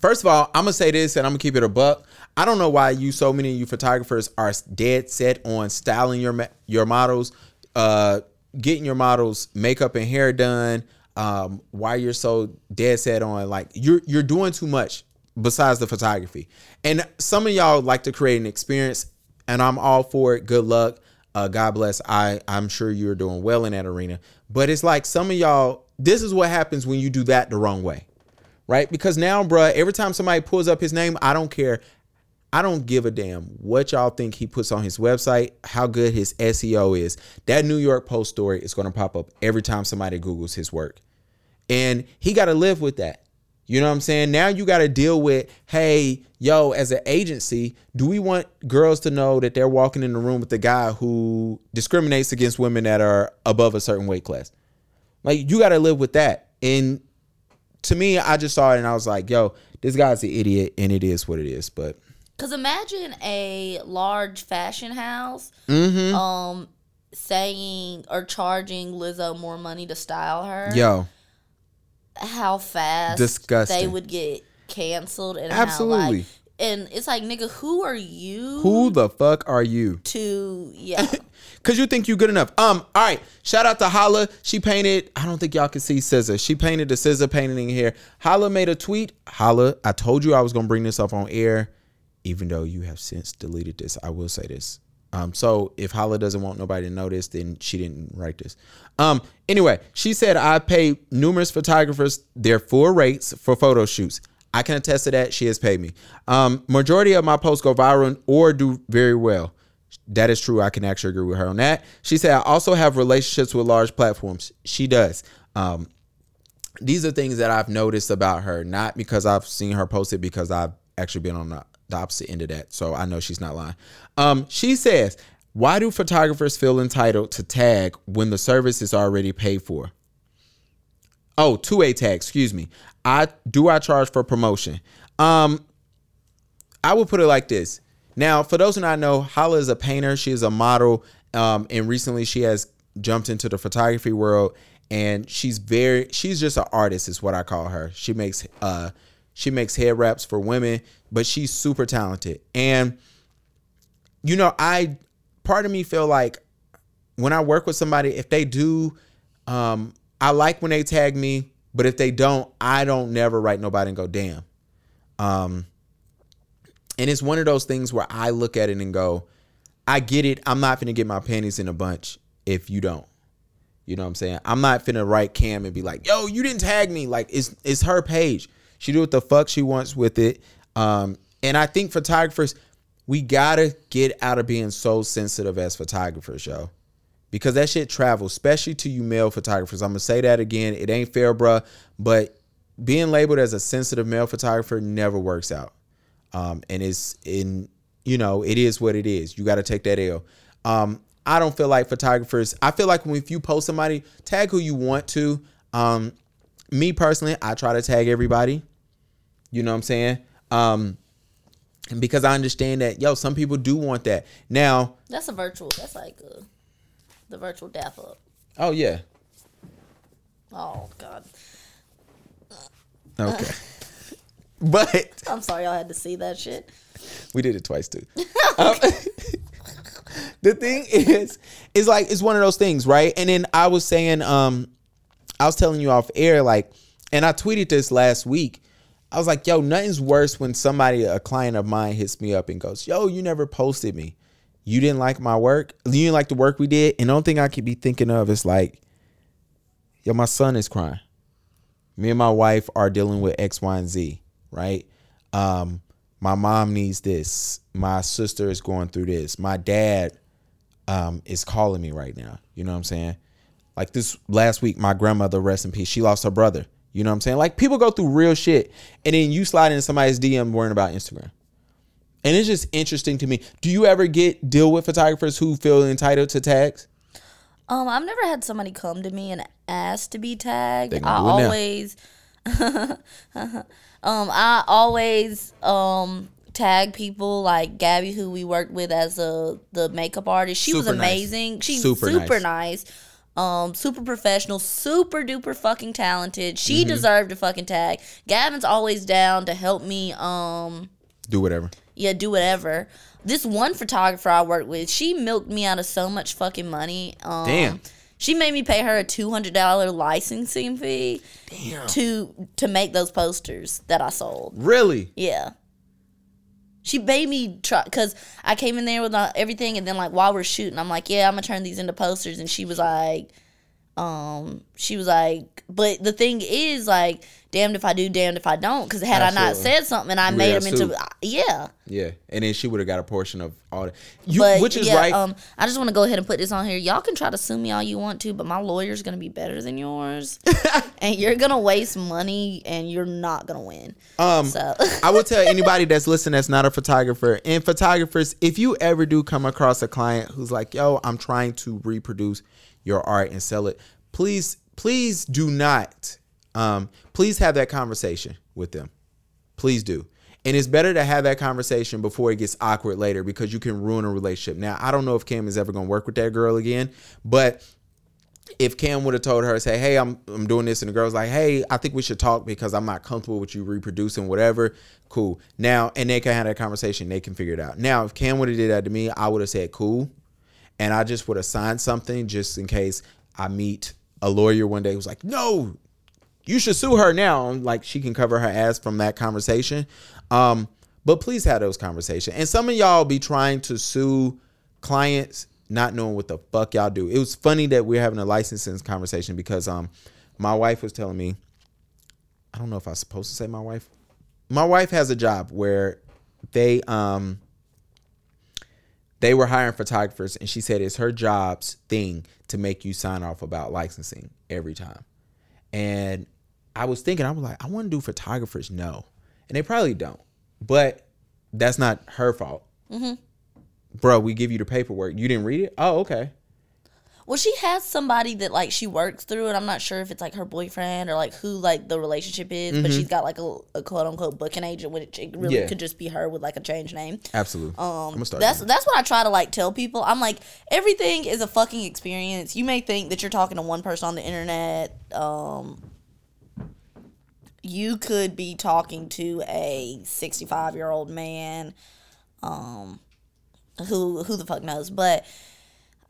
First of all, I'm gonna say this, and I'm gonna keep it a buck. I don't know why you, so many of you photographers, are dead set on styling your your models, uh, getting your models makeup and hair done. Um, why you're so dead set on like you're you're doing too much besides the photography. And some of y'all like to create an experience, and I'm all for it. Good luck. Uh, God bless. I I'm sure you're doing well in that arena. But it's like some of y'all. This is what happens when you do that the wrong way right? Because now, bruh, every time somebody pulls up his name, I don't care. I don't give a damn what y'all think he puts on his website, how good his SEO is. That New York Post story is going to pop up every time somebody Googles his work. And he got to live with that. You know what I'm saying? Now you got to deal with, hey, yo, as an agency, do we want girls to know that they're walking in the room with the guy who discriminates against women that are above a certain weight class? Like, you got to live with that. And to me, I just saw it and I was like, yo, this guy's an idiot and it is what it is. But Cause imagine a large fashion house, Mm-hmm. um, saying or charging Lizzo more money to style her. yo, how fast Disgusting. they would get canceled and Absolutely. How, like, and it's like, nigga, who are you? who the fuck are you? to yeah? Cause you think you good enough. Um, all right. Shout out to Holla. She painted. I don't think y'all can see scissor. She painted the scissor painting here. Holla made a tweet. Holla, I told you I was gonna bring this up on air, even though you have since deleted this. I will say this. Um, so if Holla doesn't want nobody to know this, then she didn't write this. Um, anyway, she said I pay numerous photographers their full rates for photo shoots. I can attest to that. She has paid me. Um, majority of my posts go viral or do very well. That is true. I can actually agree with her on that. She said, I also have relationships with large platforms. She does. Um, these are things that I've noticed about her, not because I've seen her post it, because I've actually been on the, the opposite end of that. So I know she's not lying. Um, she says, Why do photographers feel entitled to tag when the service is already paid for? Oh, two A tag, excuse me. I do I charge for promotion? Um, I would put it like this. Now, for those who not know, Hala is a painter. She is a model, um, and recently she has jumped into the photography world. And she's very, she's just an artist, is what I call her. She makes, uh, she makes head wraps for women, but she's super talented. And you know, I, part of me feel like when I work with somebody, if they do, um, I like when they tag me, but if they don't, I don't never write nobody and go, damn. Um, and it's one of those things where I look at it and go, I get it. I'm not finna get my panties in a bunch if you don't. You know what I'm saying? I'm not finna write Cam and be like, yo, you didn't tag me. Like it's it's her page. She do what the fuck she wants with it. Um, and I think photographers, we gotta get out of being so sensitive as photographers, yo. Because that shit travels, especially to you male photographers. I'm gonna say that again. It ain't fair, bruh. But being labeled as a sensitive male photographer never works out um, and it's in you know, it is what it is. You got to take that L. Um, I don't feel like photographers. I feel like when if you post somebody, tag who you want to. Um, me personally, I try to tag everybody. You know what I'm saying? Um, because I understand that, yo, some people do want that. Now, That's a virtual. That's like uh, the virtual dap up. oh yeah, Oh God. okay. but I'm sorry, I had to see that shit. we did it twice too. Um, the thing is, is like it's one of those things, right? And then I was saying, um, I was telling you off air, like, and I tweeted this last week. I was like, yo, nothing's worse when somebody, a client of mine, hits me up and goes, yo, you never posted me. You didn't like my work. You didn't like the work we did. And the only thing I could be thinking of is like, yo, my son is crying. Me and my wife are dealing with X, Y, and Z, right? Um, my mom needs this. My sister is going through this. My dad um, is calling me right now. You know what I'm saying? Like this last week, my grandmother, rest in peace, she lost her brother. You know what I'm saying? Like people go through real shit, and then you slide into somebody's DM worrying about Instagram. And it's just interesting to me. Do you ever get deal with photographers who feel entitled to tags? Um, I've never had somebody come to me and ask to be tagged. I gonna do it now. always, um, I always um tag people like Gabby, who we worked with as a the makeup artist. She was Super nice. amazing. She's Super super, nice. nice. Um, super professional, super duper fucking talented. She Mm-hmm. deserved a fucking tag. Gavin's always down to help me. Um, Do whatever. Yeah, do whatever. This one photographer I worked with, she milked me out of so much fucking money. Um, Damn. She made me pay her a two hundred dollar licensing fee Damn. to to make those posters that I sold. Really? Yeah. She made me try because I came in there with everything, and then like while we're shooting, I'm like, "Yeah, I'm gonna turn these into posters," and she was like, um, she was like, "But the thing is, like, damned if I do, damned if I don't." Because had I not said something, I You made them into, sued. yeah. Yeah. And then she would have got a portion of all that. You, But which is yeah, right. um, I just want to go ahead and put this on here. Y'all can try to sue me all you want to, but my lawyer's gonna be better than yours, and you're gonna waste money, and you're not gonna win. Um, So I will tell anybody that's listening that's not a photographer and photographers, if you ever do come across a client who's like, yo, I'm trying to reproduce your art and sell it, please, please do not, um, please have that conversation with them. Please do. And it's better to have that conversation before it gets awkward later because you can ruin a relationship. Now, I don't know if Cam is ever going to work with that girl again, but if Cam would have told her, say, hey, I'm I'm doing this, and the girl's like, hey, I think we should talk because I'm not comfortable with you reproducing whatever. Cool. Now, and they can have that conversation. They can figure it out. Now, if Cam would have did that to me, I would have said cool, and I just would have signed something just in case I meet a lawyer one day who's like, no, you should sue her now. And, Like she can cover her ass from that conversation. Um, but please have those conversations. And some of y'all be trying to sue clients not knowing what the fuck y'all do. It was funny that we're having a licensing conversation because um my wife was telling me, I don't know if I'm supposed to say my wife. My wife has a job where they um they were hiring photographers and she said it's her job's thing to make you sign off about licensing every time. And I was thinking, I was like, I want to do photographers. No. And they probably don't. But that's not her fault. Mm-hmm. Bro, we give you the paperwork. You didn't read it? Oh, okay. Well, she has somebody that like she works through, and I'm not sure if it's like her boyfriend or like who like the relationship is, but she's got like a, a quote unquote booking agent, which it really Mm-hmm. Yeah. could just be her with like a change name. Absolutely. Um, that's doing that's what I try to like tell people. I'm like everything is a fucking experience. You may think that you're talking to one person on the internet. Um, you could be talking to a 65 year old man. Um, who who the fuck knows? But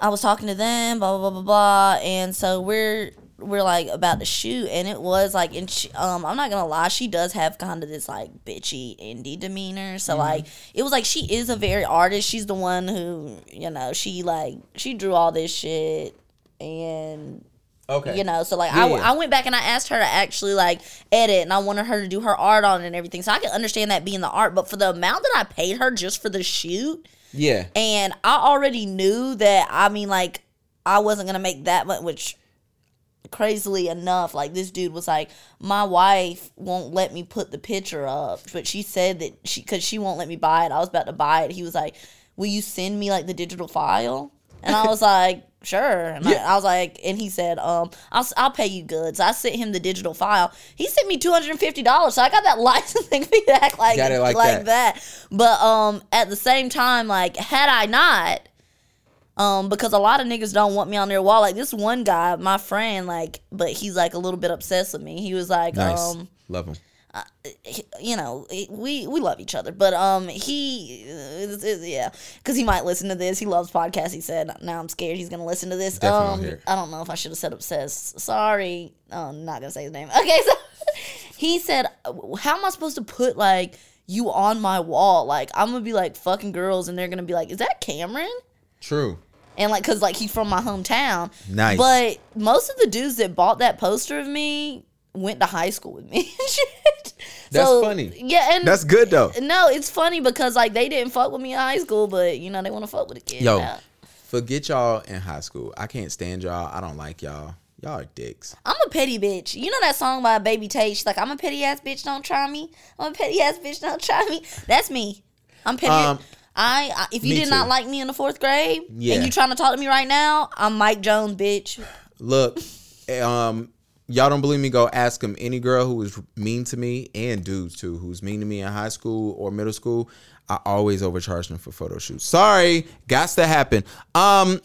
I was talking to them, blah blah blah blah blah, and so we're we're like about to shoot, and it was like, and she, um, I'm not gonna lie, she does have kind of this like bitchy indie demeanor. So like, it was like she is a very artist. She's the one who you know she like she drew all this shit, and Okay. you know so like Yeah, I, yeah. I went back and i asked her to actually like edit and i wanted her to do her art on it and everything so i can understand that being the art but for the amount that i paid her just for the shoot Yeah. and i already knew that i mean like i wasn't gonna make that much which crazily enough, like this dude was like, my wife won't let me put the picture up, but she said that she because she won't let me buy it. I was about to buy it. He was like, will you send me like the digital file? And I was like, sure. And Yeah. I, I was like, and he said, um, I'll, I'll pay you goods. I sent him the digital file. He sent me two hundred and fifty dollars, so I got that licensing fee back like like like that. that. But um, at the same time, like had I not, um, because a lot of niggas don't want me on their wall. Like this one guy, my friend, like, but he's like a little bit obsessed with me. He was like, Nice. um, Love him. You know, we we love each other, but um, he, uh, it's- yeah, because he might listen to this. He loves podcasts. He said, "Now I'm scared he's gonna listen to this." Definitely um. I don't know if I should have said obsessed. Sorry, oh, I'm not gonna say his name. Okay, so he said, "How am I supposed to put like you on my wall? Like I'm gonna be like fucking girls, and they're gonna be like, is that Cameron?" True. and like because like he's from my hometown Nice. but most of the dudes that bought that poster of me went to high school with me shit. That's So, funny. yeah and That's good though. no it's funny because like they didn't fuck with me in high school but you know they want to fuck with a kid Yo, now. forget y'all in high school. I can't stand y'all. I don't like y'all. Y'all are dicks. i'm a petty bitch you know that song by baby tate she's like i'm a petty ass bitch don't try me i'm a petty ass bitch don't try me that's me i'm petty Um, I, I if you me did not like me in the fourth grade Yeah. and you trying to talk to me right now i'm mike jones bitch Look, um, y'all don't believe me? Go ask them. Any girl who was mean to me, and dudes too, who's mean to me in high school or middle school, I always overcharge them for photo shoots. Sorry, got to happen. Um,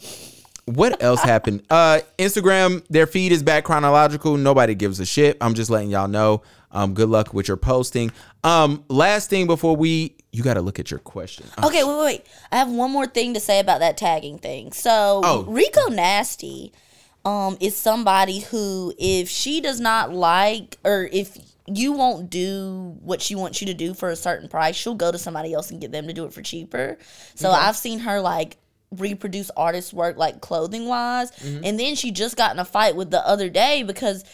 what else happened? Uh, Instagram, their feed is back chronological. Nobody gives a shit. I'm just letting y'all know. Um, good luck with your posting. Um, last thing before we, you got to look at your question. Uh, Okay, wait, wait, wait. I have one more thing to say about that tagging thing. So Oh. Rico Nasty um is somebody who if she does not like or if you won't do what she wants you to do for a certain price, she'll go to somebody else and get them to do it for cheaper. So I've seen her like reproduce artist work like clothing wise. And then she just got in a fight with the other day because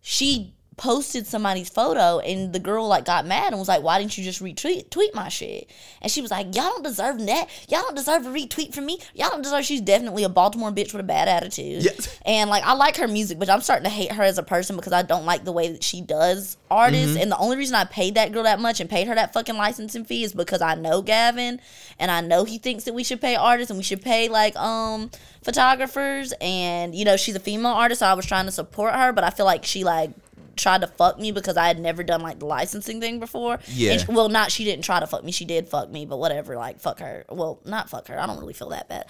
she posted somebody's photo and the girl like got mad and was like, Why didn't you just retweet tweet my shit? And she was like, Y'all don't deserve that. Y'all don't deserve a retweet from me. Y'all don't deserve she's definitely a Baltimore bitch with a bad attitude. Yes. And like I like her music, but I'm starting to hate her as a person because I don't like the way that she does artists. Mm-hmm. And the only reason I paid that girl that much and paid her that fucking licensing fee is because I know Gavin and I know he thinks that we should pay artists and we should pay like um photographers and you know she's a female artist so I was trying to support her but I feel like she like tried to fuck me because I had never done like the licensing thing before. Yeah. And she- well, not she didn't try to fuck me. She did fuck me, but whatever. Like fuck her. Well, not fuck her. I don't really feel that bad,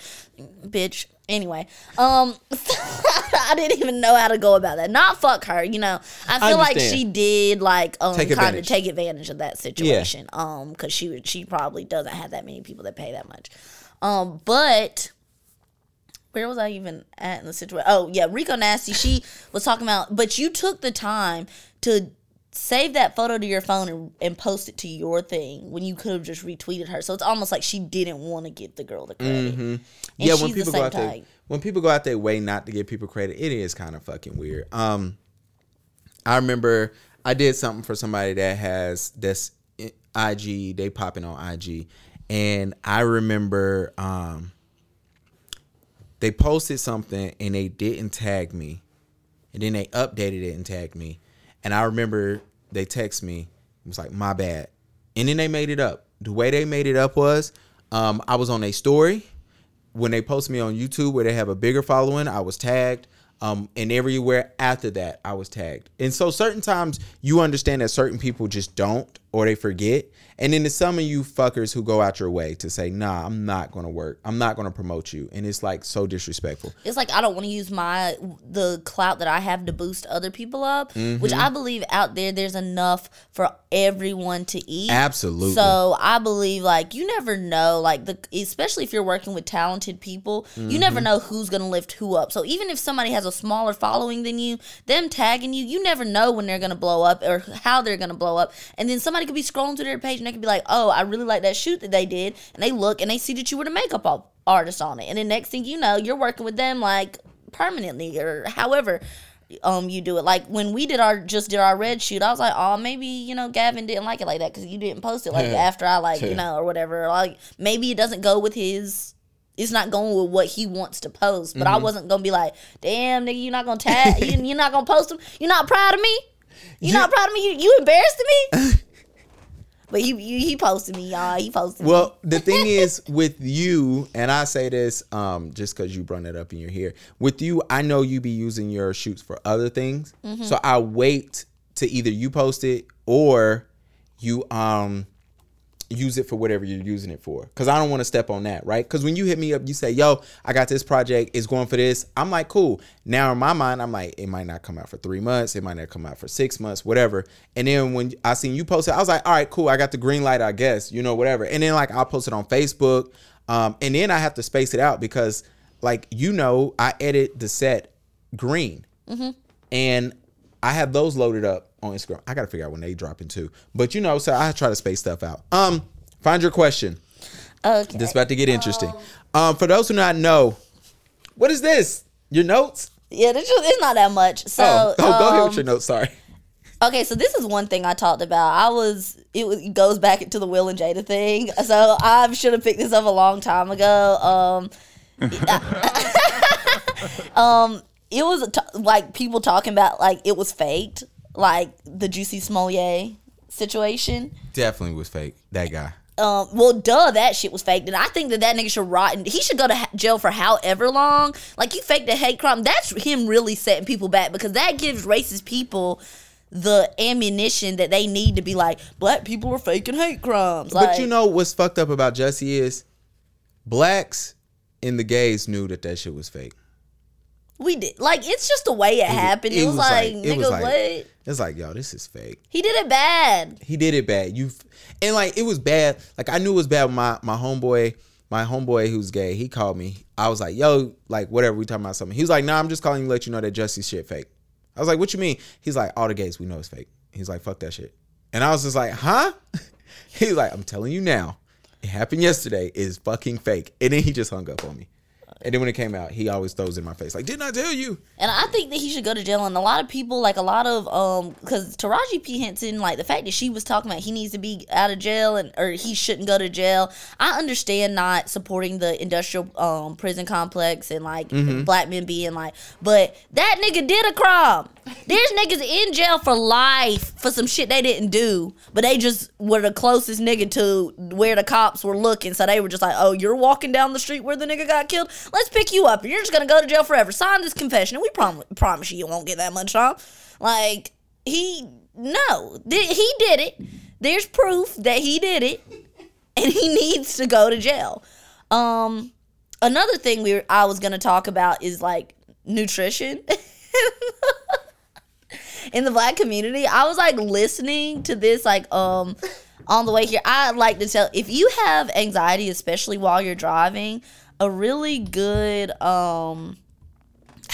bitch. Anyway, um, I didn't even know how to go about that. Not fuck her. You know, I feel like she did like um Take kind of take advantage of that situation. Um, because she would she probably doesn't have that many people that pay that much. Um, but where was I even at in the situation? Oh yeah, Rico Nasty. She was talking about, but you took the time to save that photo to your phone and, and post it to your thing when you could have just retweeted her. So it's almost like she didn't want to give the girl the credit. Mm-hmm. Yeah, when people go out there, when people go out their way not to give people credit, it is kind of fucking weird. Um, I remember I did something for somebody that has this IG. They popping on IG, and I remember um, they posted something and they didn't tag me, and then they updated it and tagged me, and I remember they text me. It was like my bad, and then they made it up. The way they made it up was, um, I was on a story when they post me on YouTube where they have a bigger following, I was tagged. Um, and everywhere after that, I was tagged. And so certain times you understand that certain people just don't or they forget. And then there's some of you fuckers who go out your way to say, nah, I'm not gonna work. I'm not gonna promote you. And it's like so disrespectful. It's like I don't want to use my the clout that I have to boost other people up, Mm-hmm. which I believe out there there's enough for everyone to eat. Absolutely. So I believe like you never know like the especially if you're working with talented people, you Mm-hmm. never know who's gonna lift who up. So even if somebody has a smaller following than you, them tagging you, you never know when they're gonna blow up or how they're gonna blow up. And then somebody could be scrolling through their page and they could be like, oh, I really like that shoot that they did, and they look and they see that you were the makeup artist on it, and then next thing you know, you're working with them like permanently or however um you do it. Like when we did our just did our red shoot i was like oh maybe you know gavin didn't like it like that because you didn't post it like after i like you know or whatever. Like maybe it doesn't go with his it's not going with what he wants to post. But I wasn't gonna be like, damn nigga, you're not gonna tag, you, you're not gonna post him. You're not proud of me. You're You- not proud of me. You, you embarrassed me. but he, he he posted me, y'all. He posted me. Well, the thing is with you, and I say this um, just because you brought it up and you're here. With you, I know you be using your shoots for other things, Mm-hmm. so I wait to either you post it or you um use it for whatever you're using it for. Cause I don't want to step on that, right? Cause when you hit me up, you say, "Yo, I got this project. It's going for this." I'm like, "Cool." Now in my mind, I'm like, "It might not come out for three months. It might not come out for six months, whatever." And then when I seen you post it, I was like, "All right, cool. I got the green light, I guess. You know, whatever." And then like I'll post it on Facebook, um, and then I have to space it out because, like you know, I edit the set green, and I have those loaded up on Instagram. I gotta figure out when they drop into. But you know, so I try to space stuff out. Um, find your question. okay. This about to get interesting. Um, for those who not know, what is this? Your notes? yeah, this just, it's not that much. So oh, oh, go ahead um, with your notes. Sorry. Okay, so this is one thing I talked about. I was it, was, it goes back into the Will and Jada thing. So I should have picked this up a long time ago. Um, um, it was t- like people talking about like it was faked, like the Jussie Smollett situation. Definitely was fake. That guy. Um, well, duh, that shit was fake. And I think that that nigga should rot. And he should go to ha- jail for however long. Like, you faked a hate crime. That's him really setting people back because that gives racist people the ammunition that they need to be like, black people are faking hate crimes. Like, but you know what's fucked up about Jesse is blacks and the gays knew that that shit was fake. We did. Like, it's just the way it, happened. It, was, like, it nigga, was like- what? It's like, yo, this is fake. He did it bad. he did it bad. You and like it was bad. Like I knew it was bad. My my homeboy, my homeboy who's gay, he called me. I was like, yo, like whatever. We talking about something. He was like, nah, I'm just calling you to let you know that Jesse's shit fake. I was like, what you mean? He's like, all the gays we know is fake. He's like, fuck that shit. And I was just like, huh? He's like, I'm telling you now, it happened yesterday. Is fucking fake. And then he just hung up on me. And then when it came out, he always throws it in my face like, didn't I tell you? And I think that he should go to jail. And a lot of people, like a lot of, um, because Taraji P Henson, like the fact that she was talking about he needs to be out of jail and or he shouldn't go to jail. I understand not supporting the industrial um prison complex and like black men being like, but that nigga did a crime. There's niggas in jail for life for some shit they didn't do, but they just were the closest nigga to where the cops were looking. So they were just like, oh, you're walking down the street where the nigga got killed. Let's pick you up. You're just gonna go to jail forever. Sign this confession, and we prom- promise you you won't get that much time. Like he, no, Th- he did it. There's proof that he did it, and he needs to go to jail. Um, another thing we were, I was gonna talk about is like nutrition. in the black community. I was like listening to this like um on the way here. I like to tell if you have anxiety, especially while you're driving, a really good um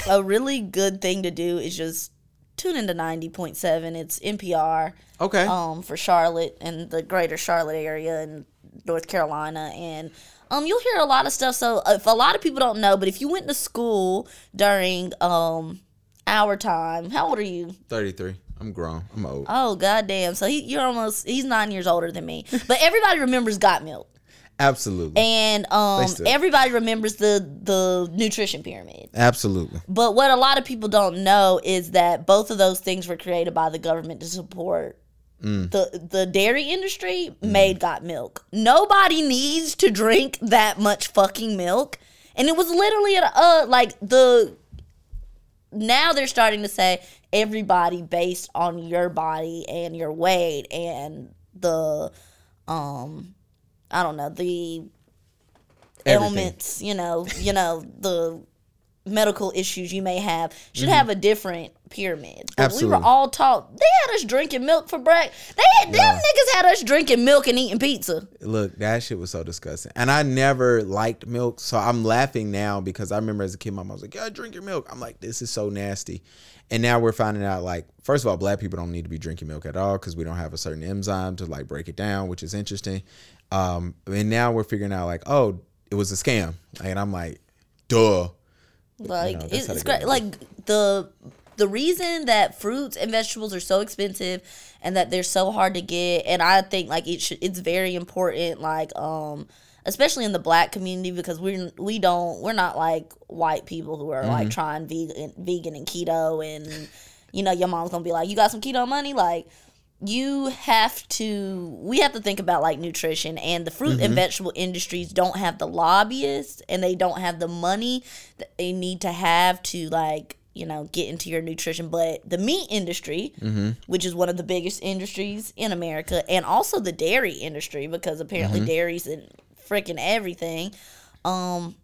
a really good thing to do is just tune into 90.7. It's NPR Okay. um for Charlotte and the greater Charlotte area and North Carolina and um you'll hear a lot of stuff so if a lot of people don't know but if you went to school during um our time how old are you 33. I'm grown. I'm old. oh goddamn so he, you're almost he's nine years older than me but everybody remembers got milk Absolutely. and um everybody remembers the the nutrition pyramid Absolutely. but what a lot of people don't know is that both of those things were created by the government to support the the dairy industry made got milk. Nobody needs to drink that much fucking milk. And it was literally at a, uh like the now they're starting to say everybody based on your body and your weight and the um I don't know, the Everything. ailments, you know, you know, the medical issues you may have should have a different pyramid. We Mm-hmm. Were all taught they had us drinking milk for breakfast. They had them niggas had us drinking milk and eating pizza. Look, that shit was so disgusting. And I never liked milk. So I'm laughing now because I remember as a kid, my mom was like, Yeah, drink your milk. I'm like, this is so nasty. And now we're finding out, like, first of all, black people don't need to be drinking milk at all because we don't have a certain enzyme to like break it down, which is interesting. Um, and now we're figuring out, like, oh, it was a scam. And I'm like, duh. Like that's it's, it's great. Like the the reason that fruits and vegetables are so expensive and that they're so hard to get, and I think like it should, it's very important. Like um, especially in the black community because we're we don't we're not like white people who are like trying vegan vegan and keto and you know your mom's gonna be like you got some keto money like you have to we have to think about like nutrition and the fruit and mm-hmm. vegetable industries don't have the lobbyists and they don't have the money that they need to have to like you know get into your nutrition. But the meat industry mm-hmm. which is one of the biggest industries in america and also the dairy industry because apparently mm-hmm. dairy's in freaking everything um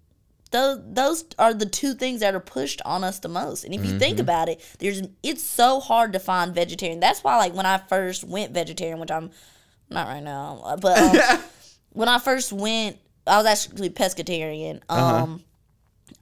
those those are the two things that are pushed on us the most. And if you think about it, there's it's so hard to find vegetarian. That's why like when I first went vegetarian, which I'm not right now, uh, but um, when I first went, I was actually pescatarian. Um,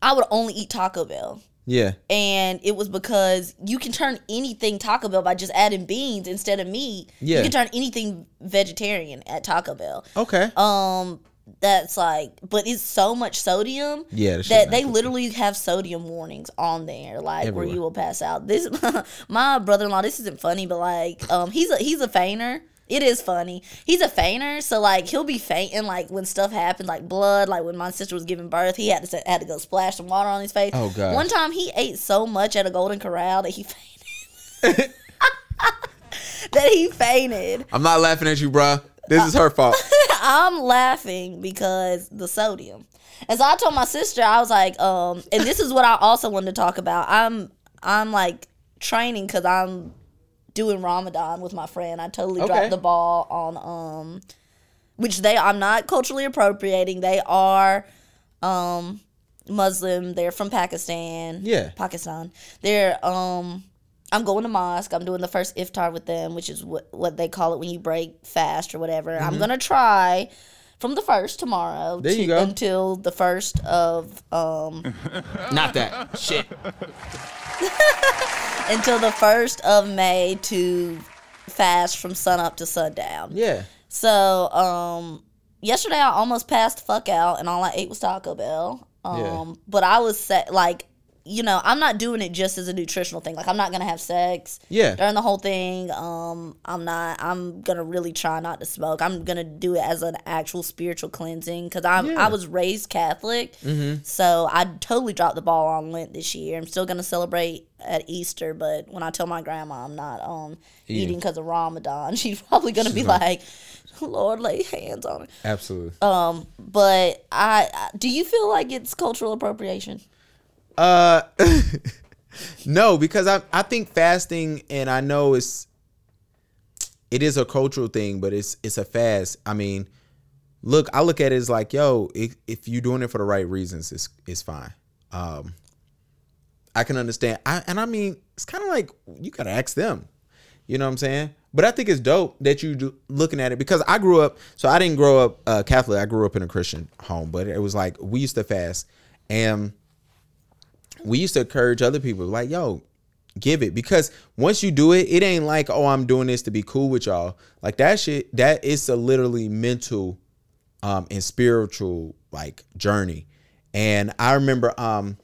I would only eat Taco Bell. Yeah. And it was because you can turn anything Taco Bell by just adding beans instead of meat. Yeah. You can turn anything vegetarian at Taco Bell Okay. um that's like but it's so much sodium Yeah, that they literally have sodium warnings on there like where you will pass out. This my brother-in-law this isn't funny but like um he's a he's a fainter. It is funny. He's a fainter so like he'll be fainting like when stuff happens like blood like when my sister was giving birth he had to had to go splash some water on his face. Oh, gosh. one time he ate so much at a golden corral that he fainted. That he fainted. I'm not laughing at you, bruh. This is her fault. I'm laughing because the sodium. And so I told my sister, I was like, um, and this is what I also wanted to talk about. I'm I'm like training because I'm doing Ramadan with my friend. I totally Okay. dropped the ball on um, which they I'm not culturally appropriating. They are um Muslim. They're from Pakistan. Yeah. Pakistan. They're um I'm going to mosque. I'm doing the first iftar with them, which is what what they call it when you break fast or whatever. Mm-hmm. I'm gonna try from the first tomorrow There you go. until the first of um not that. Shit. until the first of May to fast from sun up to sundown. Yeah. So, um, yesterday I almost passed the fuck out, and all I ate was Taco Bell. Um, Yeah. but I was set like, you know, I'm not doing it just as a nutritional thing. Like, I'm not gonna have sex. Yeah. During the whole thing, um, I'm not. I'm gonna really try not to smoke. I'm gonna do it as an actual spiritual cleansing because I'm. Yeah. I was raised Catholic, so I totally dropped the ball on Lent this year. I'm still gonna celebrate at Easter, but when I tell my grandma I'm not um Eating. eating because of Ramadan, she's probably gonna be like, "Lord, lay hands on her." Absolutely. Um, but I, I do you feel like it's cultural appropriation? Uh, no, because I I think fasting, and I know it's it is a cultural thing, but it's it's a fast. I mean, look, I look at it as like, yo, if, if you're doing it for the right reasons, it's it's fine. Um, I can understand. I and I mean, it's kind of like you gotta ask them. You know what I'm saying? But I think it's dope that you do, looking at it because I grew up. So I didn't grow up uh, Catholic. I grew up in a Christian home, but it was like we used to fast, and we used to encourage other people like, yo, give it because once you do it, it ain't like, oh, I'm doing this to be cool with y'all. Like that shit, that is a literally mental um and spiritual like journey. And I remember um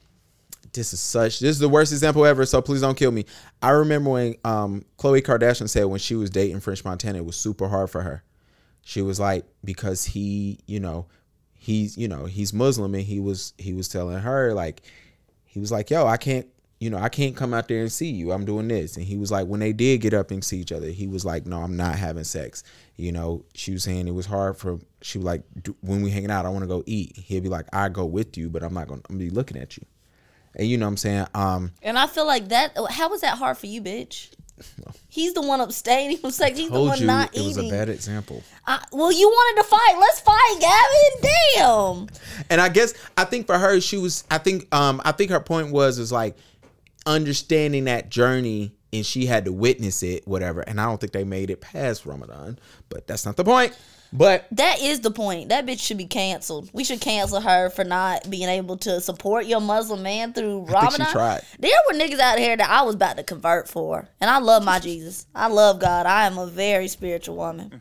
this is such this is the worst example ever, so please don't kill me. I remember when um Khloe Kardashian said when she was dating French Montana, it was super hard for her. She was like, because he, you know, he's, you know, he's Muslim and he was he was telling her like he was like, "Yo, I can't, you know, I can't come out there and see you. I'm doing this." And he was like, when they did get up and see each other, he was like, "No, I'm not having sex." You know, she was saying it was hard for. She was like, "When we hanging out, I want to go eat." He'd be like, "I go with you, but I'm not gonna. I'm gonna be looking at you." And you know what I'm saying? Um, And I feel like that. How was that hard for you, bitch? He's the one abstaining from sex. He's the one not it was a bad example. I, well, you wanted to fight. Let's fight, Gavin. Damn. And I guess I think for her, she was. I think. Um. I think her point was is like understanding that journey, and she had to witness it, whatever. And I don't think they made it past Ramadan, but that's not the point. But That is the point. That bitch should be canceled. We should cancel her for not being able to support your Muslim man through think she Ramadan. tried. There were niggas out here that I was about to convert for, and I love my Jesus. I love God. I am a very spiritual woman.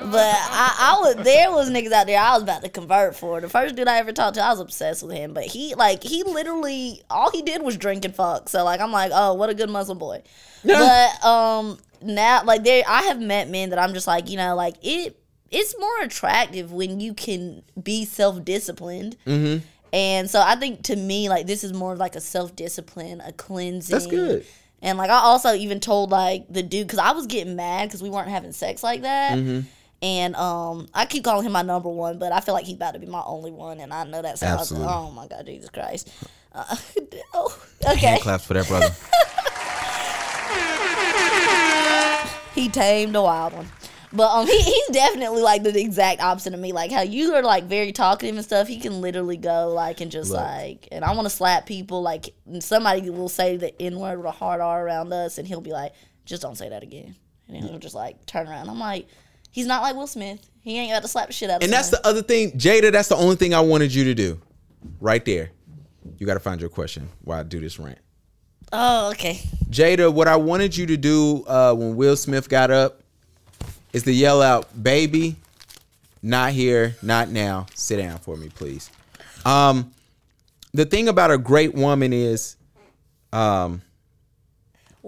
But I, I was there was niggas out there I was about to convert for. The first dude I ever talked to, I was obsessed with him. But he like he literally all he did was drink and fuck. So like I'm like, oh, what a good Muslim boy. but um now like there I have met men that I'm just like, you know, like it it's more attractive when you can be self disciplined. Mm-hmm. And so I think to me, like this is more like a self discipline, a cleansing. That's good. And like I also even told like the dude because I was getting mad because we weren't having sex like that. Mm-hmm. And um, I keep calling him my number one, but I feel like he's about to be my only one, and I know that sounds. Absolutely. Oh my god, Jesus Christ! Uh, oh, okay, Hand claps for that brother. he tamed a wild one. But um, he, he's definitely like the exact opposite of me. Like how you are like very talkative and stuff. He can literally go like and just Look. like, and I want to slap people. Like somebody will say the n word with a hard R around us, and he'll be like, "Just don't say that again." And then he'll just like turn around. I'm like, he's not like Will Smith. He ain't got to slap the shit out of. And that's someone. the other thing, Jada. That's the only thing I wanted you to do, right there. You got to find your question while I do this rant. Oh, okay. Jada, what I wanted you to do uh, when Will Smith got up is to yell out, "Baby, not here, not now. Sit down for me, please." Um, the thing about a great woman is, um,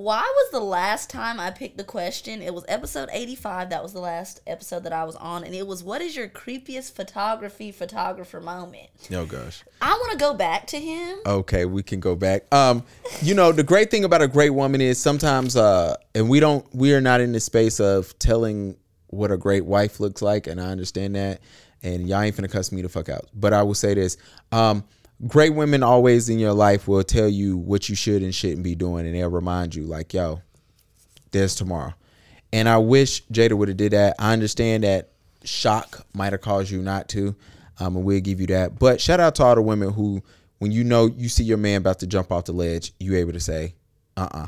Why was the last time I picked the question? It was episode 85. That was the last episode that I was on. And it was, What is your creepiest photography photographer moment? oh gosh. I want to go back to him. Okay, we can go back. Um, you know, the great thing about a great woman is sometimes uh and we don't we are not in the space of telling what a great wife looks like, and I understand that. And y'all ain't finna cuss me the fuck out. But I will say this. Um, great women always in your life will tell you what you should and shouldn't be doing, and they'll remind you, like, yo, there's tomorrow. And I wish Jada would have did that. I understand that shock might have caused you not to, um, and we'll give you that. But shout out to all the women who, when you know you see your man about to jump off the ledge, you able to say, uh uh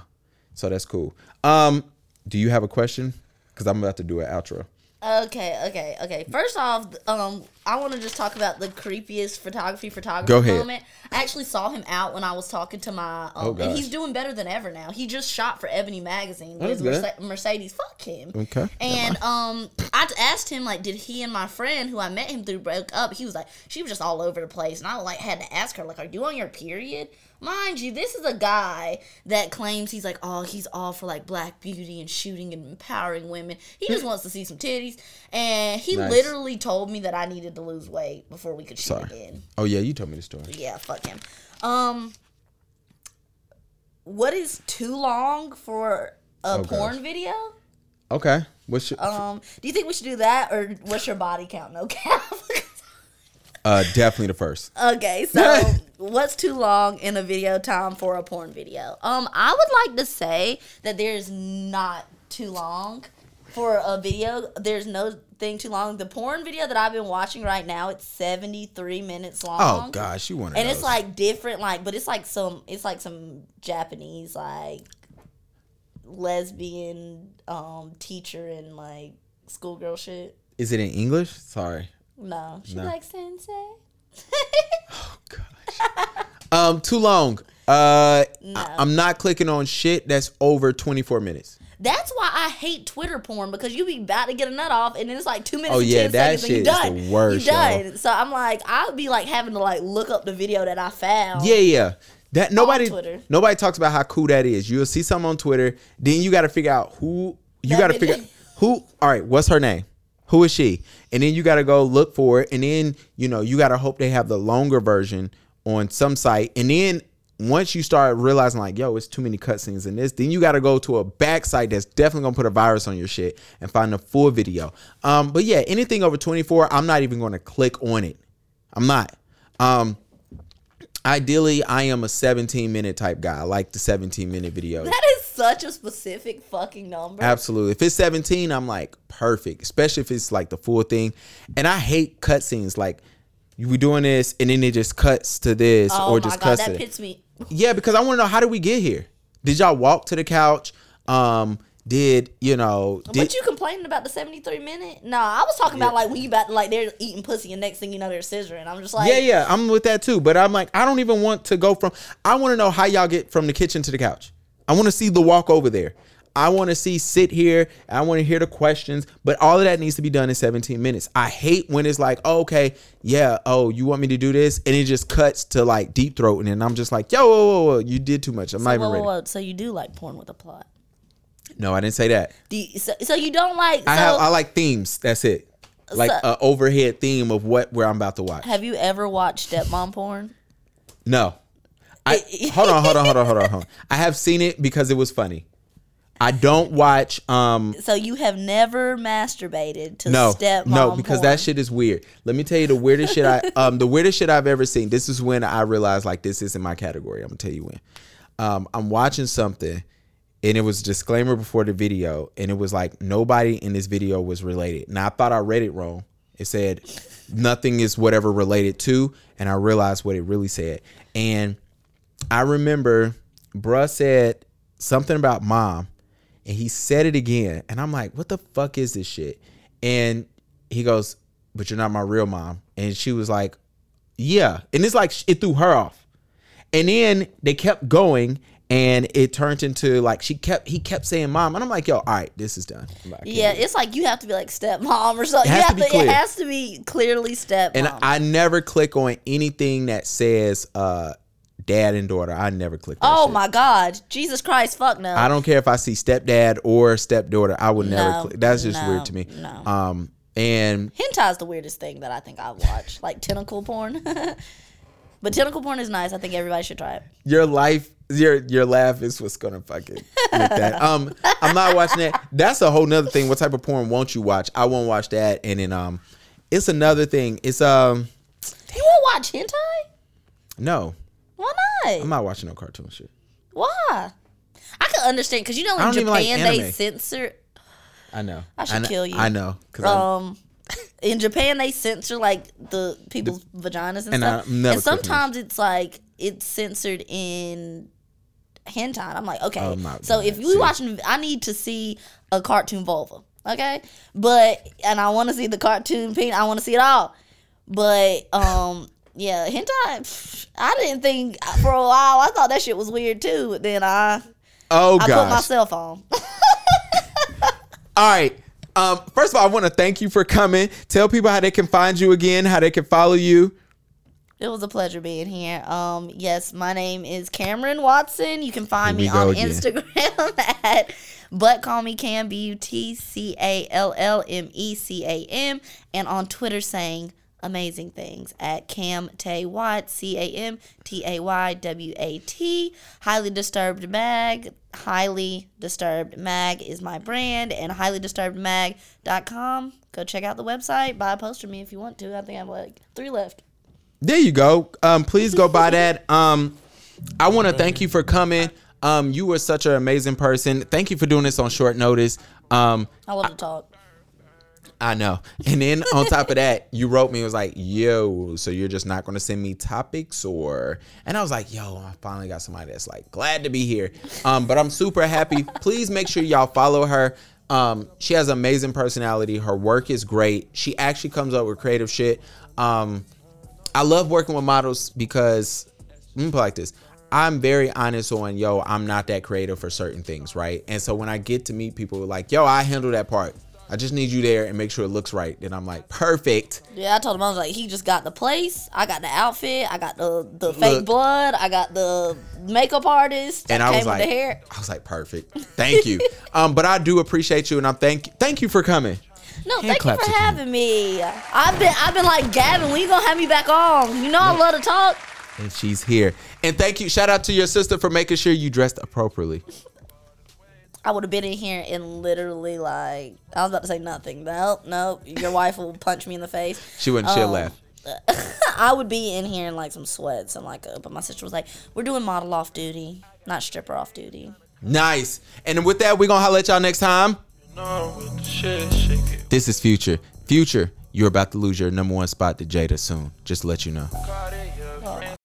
So that's cool. Um, do you have a question? Because I'm about to do an outro. Okay, okay, okay. First off, um, I want to just talk about the creepiest photography photographer Go ahead. moment. I actually saw him out when I was talking to my, um, Oh, and he's doing better than ever now. He just shot for Ebony magazine with. Merce- Mercedes. Fuck him. Okay. And um, I asked him like, did he and my friend who I met him through broke up? He was like, she was just all over the place, and I like had to ask her like, are you on your period? Mind you, this is a guy that claims he's like, oh, he's all for like black beauty and shooting and empowering women. He just wants to see some titties, and he Nice. literally told me that I needed to lose weight before we could shoot Sorry. again. Oh yeah, you told me the story. Yeah, fuck him. Um, what is too long for a Oh, porn video? Okay. What's your, Um, do you think we should do that or what's your body count? No cap. uh definitely the first. okay, so what's too long in a video time for a porn video? Um, I would like to say that there's not too long for a video. There's no thing too long. The porn video that I've been watching right now, it's 73 minutes long. Oh gosh, you want And it's like different, like, but it's like some, it's like some Japanese, like, lesbian um teacher and like schoolgirl shit. Is it in English? Sorry. No, she No. like sensei. Oh gosh. um, too long. Uh, No. I, am not clicking on shit that's over 24 minutes. That's why I hate Twitter porn because you be about to get a nut off and then it's like two minutes Oh, yeah, that seconds and you shit is done. the worst, You done. So I'm like, I'll be like having to like look up the video that I found. Yeah, yeah. That nobody nobody talks about how cool that is. You'll see something on Twitter, then you got to figure out who you got to figure who. All right, what's her name? Who is she? And then you got to go look for it, and then you know you got to hope they have the longer version on some site, and then once you start realizing like, yo, it's too many cutscenes in this, then you got to go to a back site that's definitely gonna put a virus on your shit and find the full video. Um, but yeah, anything over 24, I'm not even gonna click on it. I'm not. Um, ideally, I am a 17 minute type guy. I like the 17 minute videos. That is such a specific fucking number. Absolutely. If it's 17, I'm like perfect, especially if it's like the full thing. And I hate cutscenes. Like you be doing this and then it just cuts to this Oh or just god, cuts that pits me. Yeah, because I want to know how did we get here? Did y'all walk to the couch? Um, did you know? Did, But you complaining about the 73 minute? No, I was talking about like when you about like they're eating pussy and next thing you know they're scissoring. I'm just like, yeah, yeah, I'm with that too. But I'm like, I don't even want to go from. I want to know how y'all get from the kitchen to the couch. I want to see the walk over there. I want to see sit here. I want to hear the questions. But all of that needs to be done in 17 minutes. I hate when it's like, oh, okay, yeah, oh, you want me to do this, and it just cuts to like deep throat, and then I'm just like, yo, whoa, whoa, whoa, you did too much. I'm not Whoa, even whoa, ready. whoa. So you do like porn with a plot? No, I didn't say that. You, so, so you don't like? So, I have I like themes. That's it. like So- a overhead theme of what where I'm about to watch. Have you ever watched stepmom porn? No. I hold on, hold on, hold on, hold on, hold on. I have seen it because it was funny. I don't watch um So you have never masturbated to no stepmom no because porn. that shit is weird. Let me tell you the weirdest shit I um the weirdest shit I've ever seen. This is when I realized like this isn't my category. I'm gonna tell you when. Um I'm watching something and it was a disclaimer before the video and it was like nobody in this video was related. Now I thought I read it wrong. It said nothing is whatever related to and I realized what it really said. And I remember bruh said something about mom and he said it again and i'm like what the fuck is this shit and he goes but you're not my real mom and she was like yeah and it's like it threw her off and then they kept going and it turned into like she kept he kept saying mom and i'm like yo all right this is done like, Yeah, it's like you have to be like stepmom or something. It You has have to be It clear. has to be clearly stepmom. and i never click on anything that says uh dad and daughter i never click that oh shit. my God, Jesus Christ, fuck no. I don't care if I see stepdad or stepdaughter. I would never. No, click. That's just no, weird to me. no. Um, and Hentai's the weirdest thing that I think I've watched, like tentacle porn. but tentacle porn is nice. I think everybody should try it. your life, your your laugh is what's gonna fucking that. Um, I'm not watching that. That's a whole nother thing. What type of porn won't you watch? I won't watch that. And then um, it's another thing. It's um, You won't watch hentai? no, Why not? I'm not watching no cartoon shit. Why? I can understand because you know in don't like Japan they censor. I know. I should kn- kill you. I know. Cause Um, in Japan they censor like the people's vaginas and, and stuff. And sometimes it's like it's censored in hentai. I'm like, okay. Oh, so if we watching, I need to see a cartoon vulva. Okay, but and I want to see the cartoon penis. I want to see it all. But um, yeah, hentai. pff, I didn't think for a while. I thought that shit was weird too. But then I oh I put myself on. All right. Um, first of all, I want to thank you for coming. Tell people how they can find you again, how they can follow you. It was a pleasure being here. Um, yes, my name is Cameron Watson. You can find me on again. Instagram at but call me Cam B U T C A L L M E C A M and on Twitter saying amazing things at Cam Tay Watt C A M T A Y W A T. Highly Disturbed Mag. Highly Disturbed Mag is my brand and Highly Disturbed highlydisturbedmag.com. Go check out the website. Buy a poster me if you want to. I think I have like three left. There you go. Um, please go buy that. Um, I want to thank you for coming. Um, you were such an amazing person. Thank you for doing this on short notice. Um, I love to talk. I know. And then on top of that, you wrote me. It was like, "Yo, so you're just not going to send me topics, or?" And I was like, "Yo, I finally got somebody that's like glad to be here." Um, but I'm super happy. Please make sure y'all follow her. Um, she has amazing personality. Her work is great. She actually comes up with creative shit. Um, I love working with models because let me put like this. I'm very honest on yo, I'm not that creative for certain things, right? And so when I get to meet people like, yo, I handle that part. I just need you there and make sure it looks right. Then I'm like, perfect. Yeah, I told him I was like, he just got the place. I got the outfit. I got the the fake blood. I got the makeup artist. And I was came with like, the hair. I was like, perfect. Thank you. um, but I do appreciate you, and I'm thank thank you for coming. No, Hand thank you for if you- having me. I've been I've been like Gavin. When you gonna have me back on? You know I love to talk. And she's here. And thank you. Shout out to your sister for making sure you dressed appropriately. I would have been in here and literally like I was about to say nothing. Nope, nope. Your wife will punch me in the face. She wouldn't. She'll Um, laugh. I would be in here in like some sweats and like, uh, but my sister was like, "We're doing model off duty, not stripper off duty." Nice. And with that, we're gonna holler at y'all next time. No, with the shit, shake it. This is Future. Future, you're about to lose your number one spot to Jada soon. Just to let you know. Got it.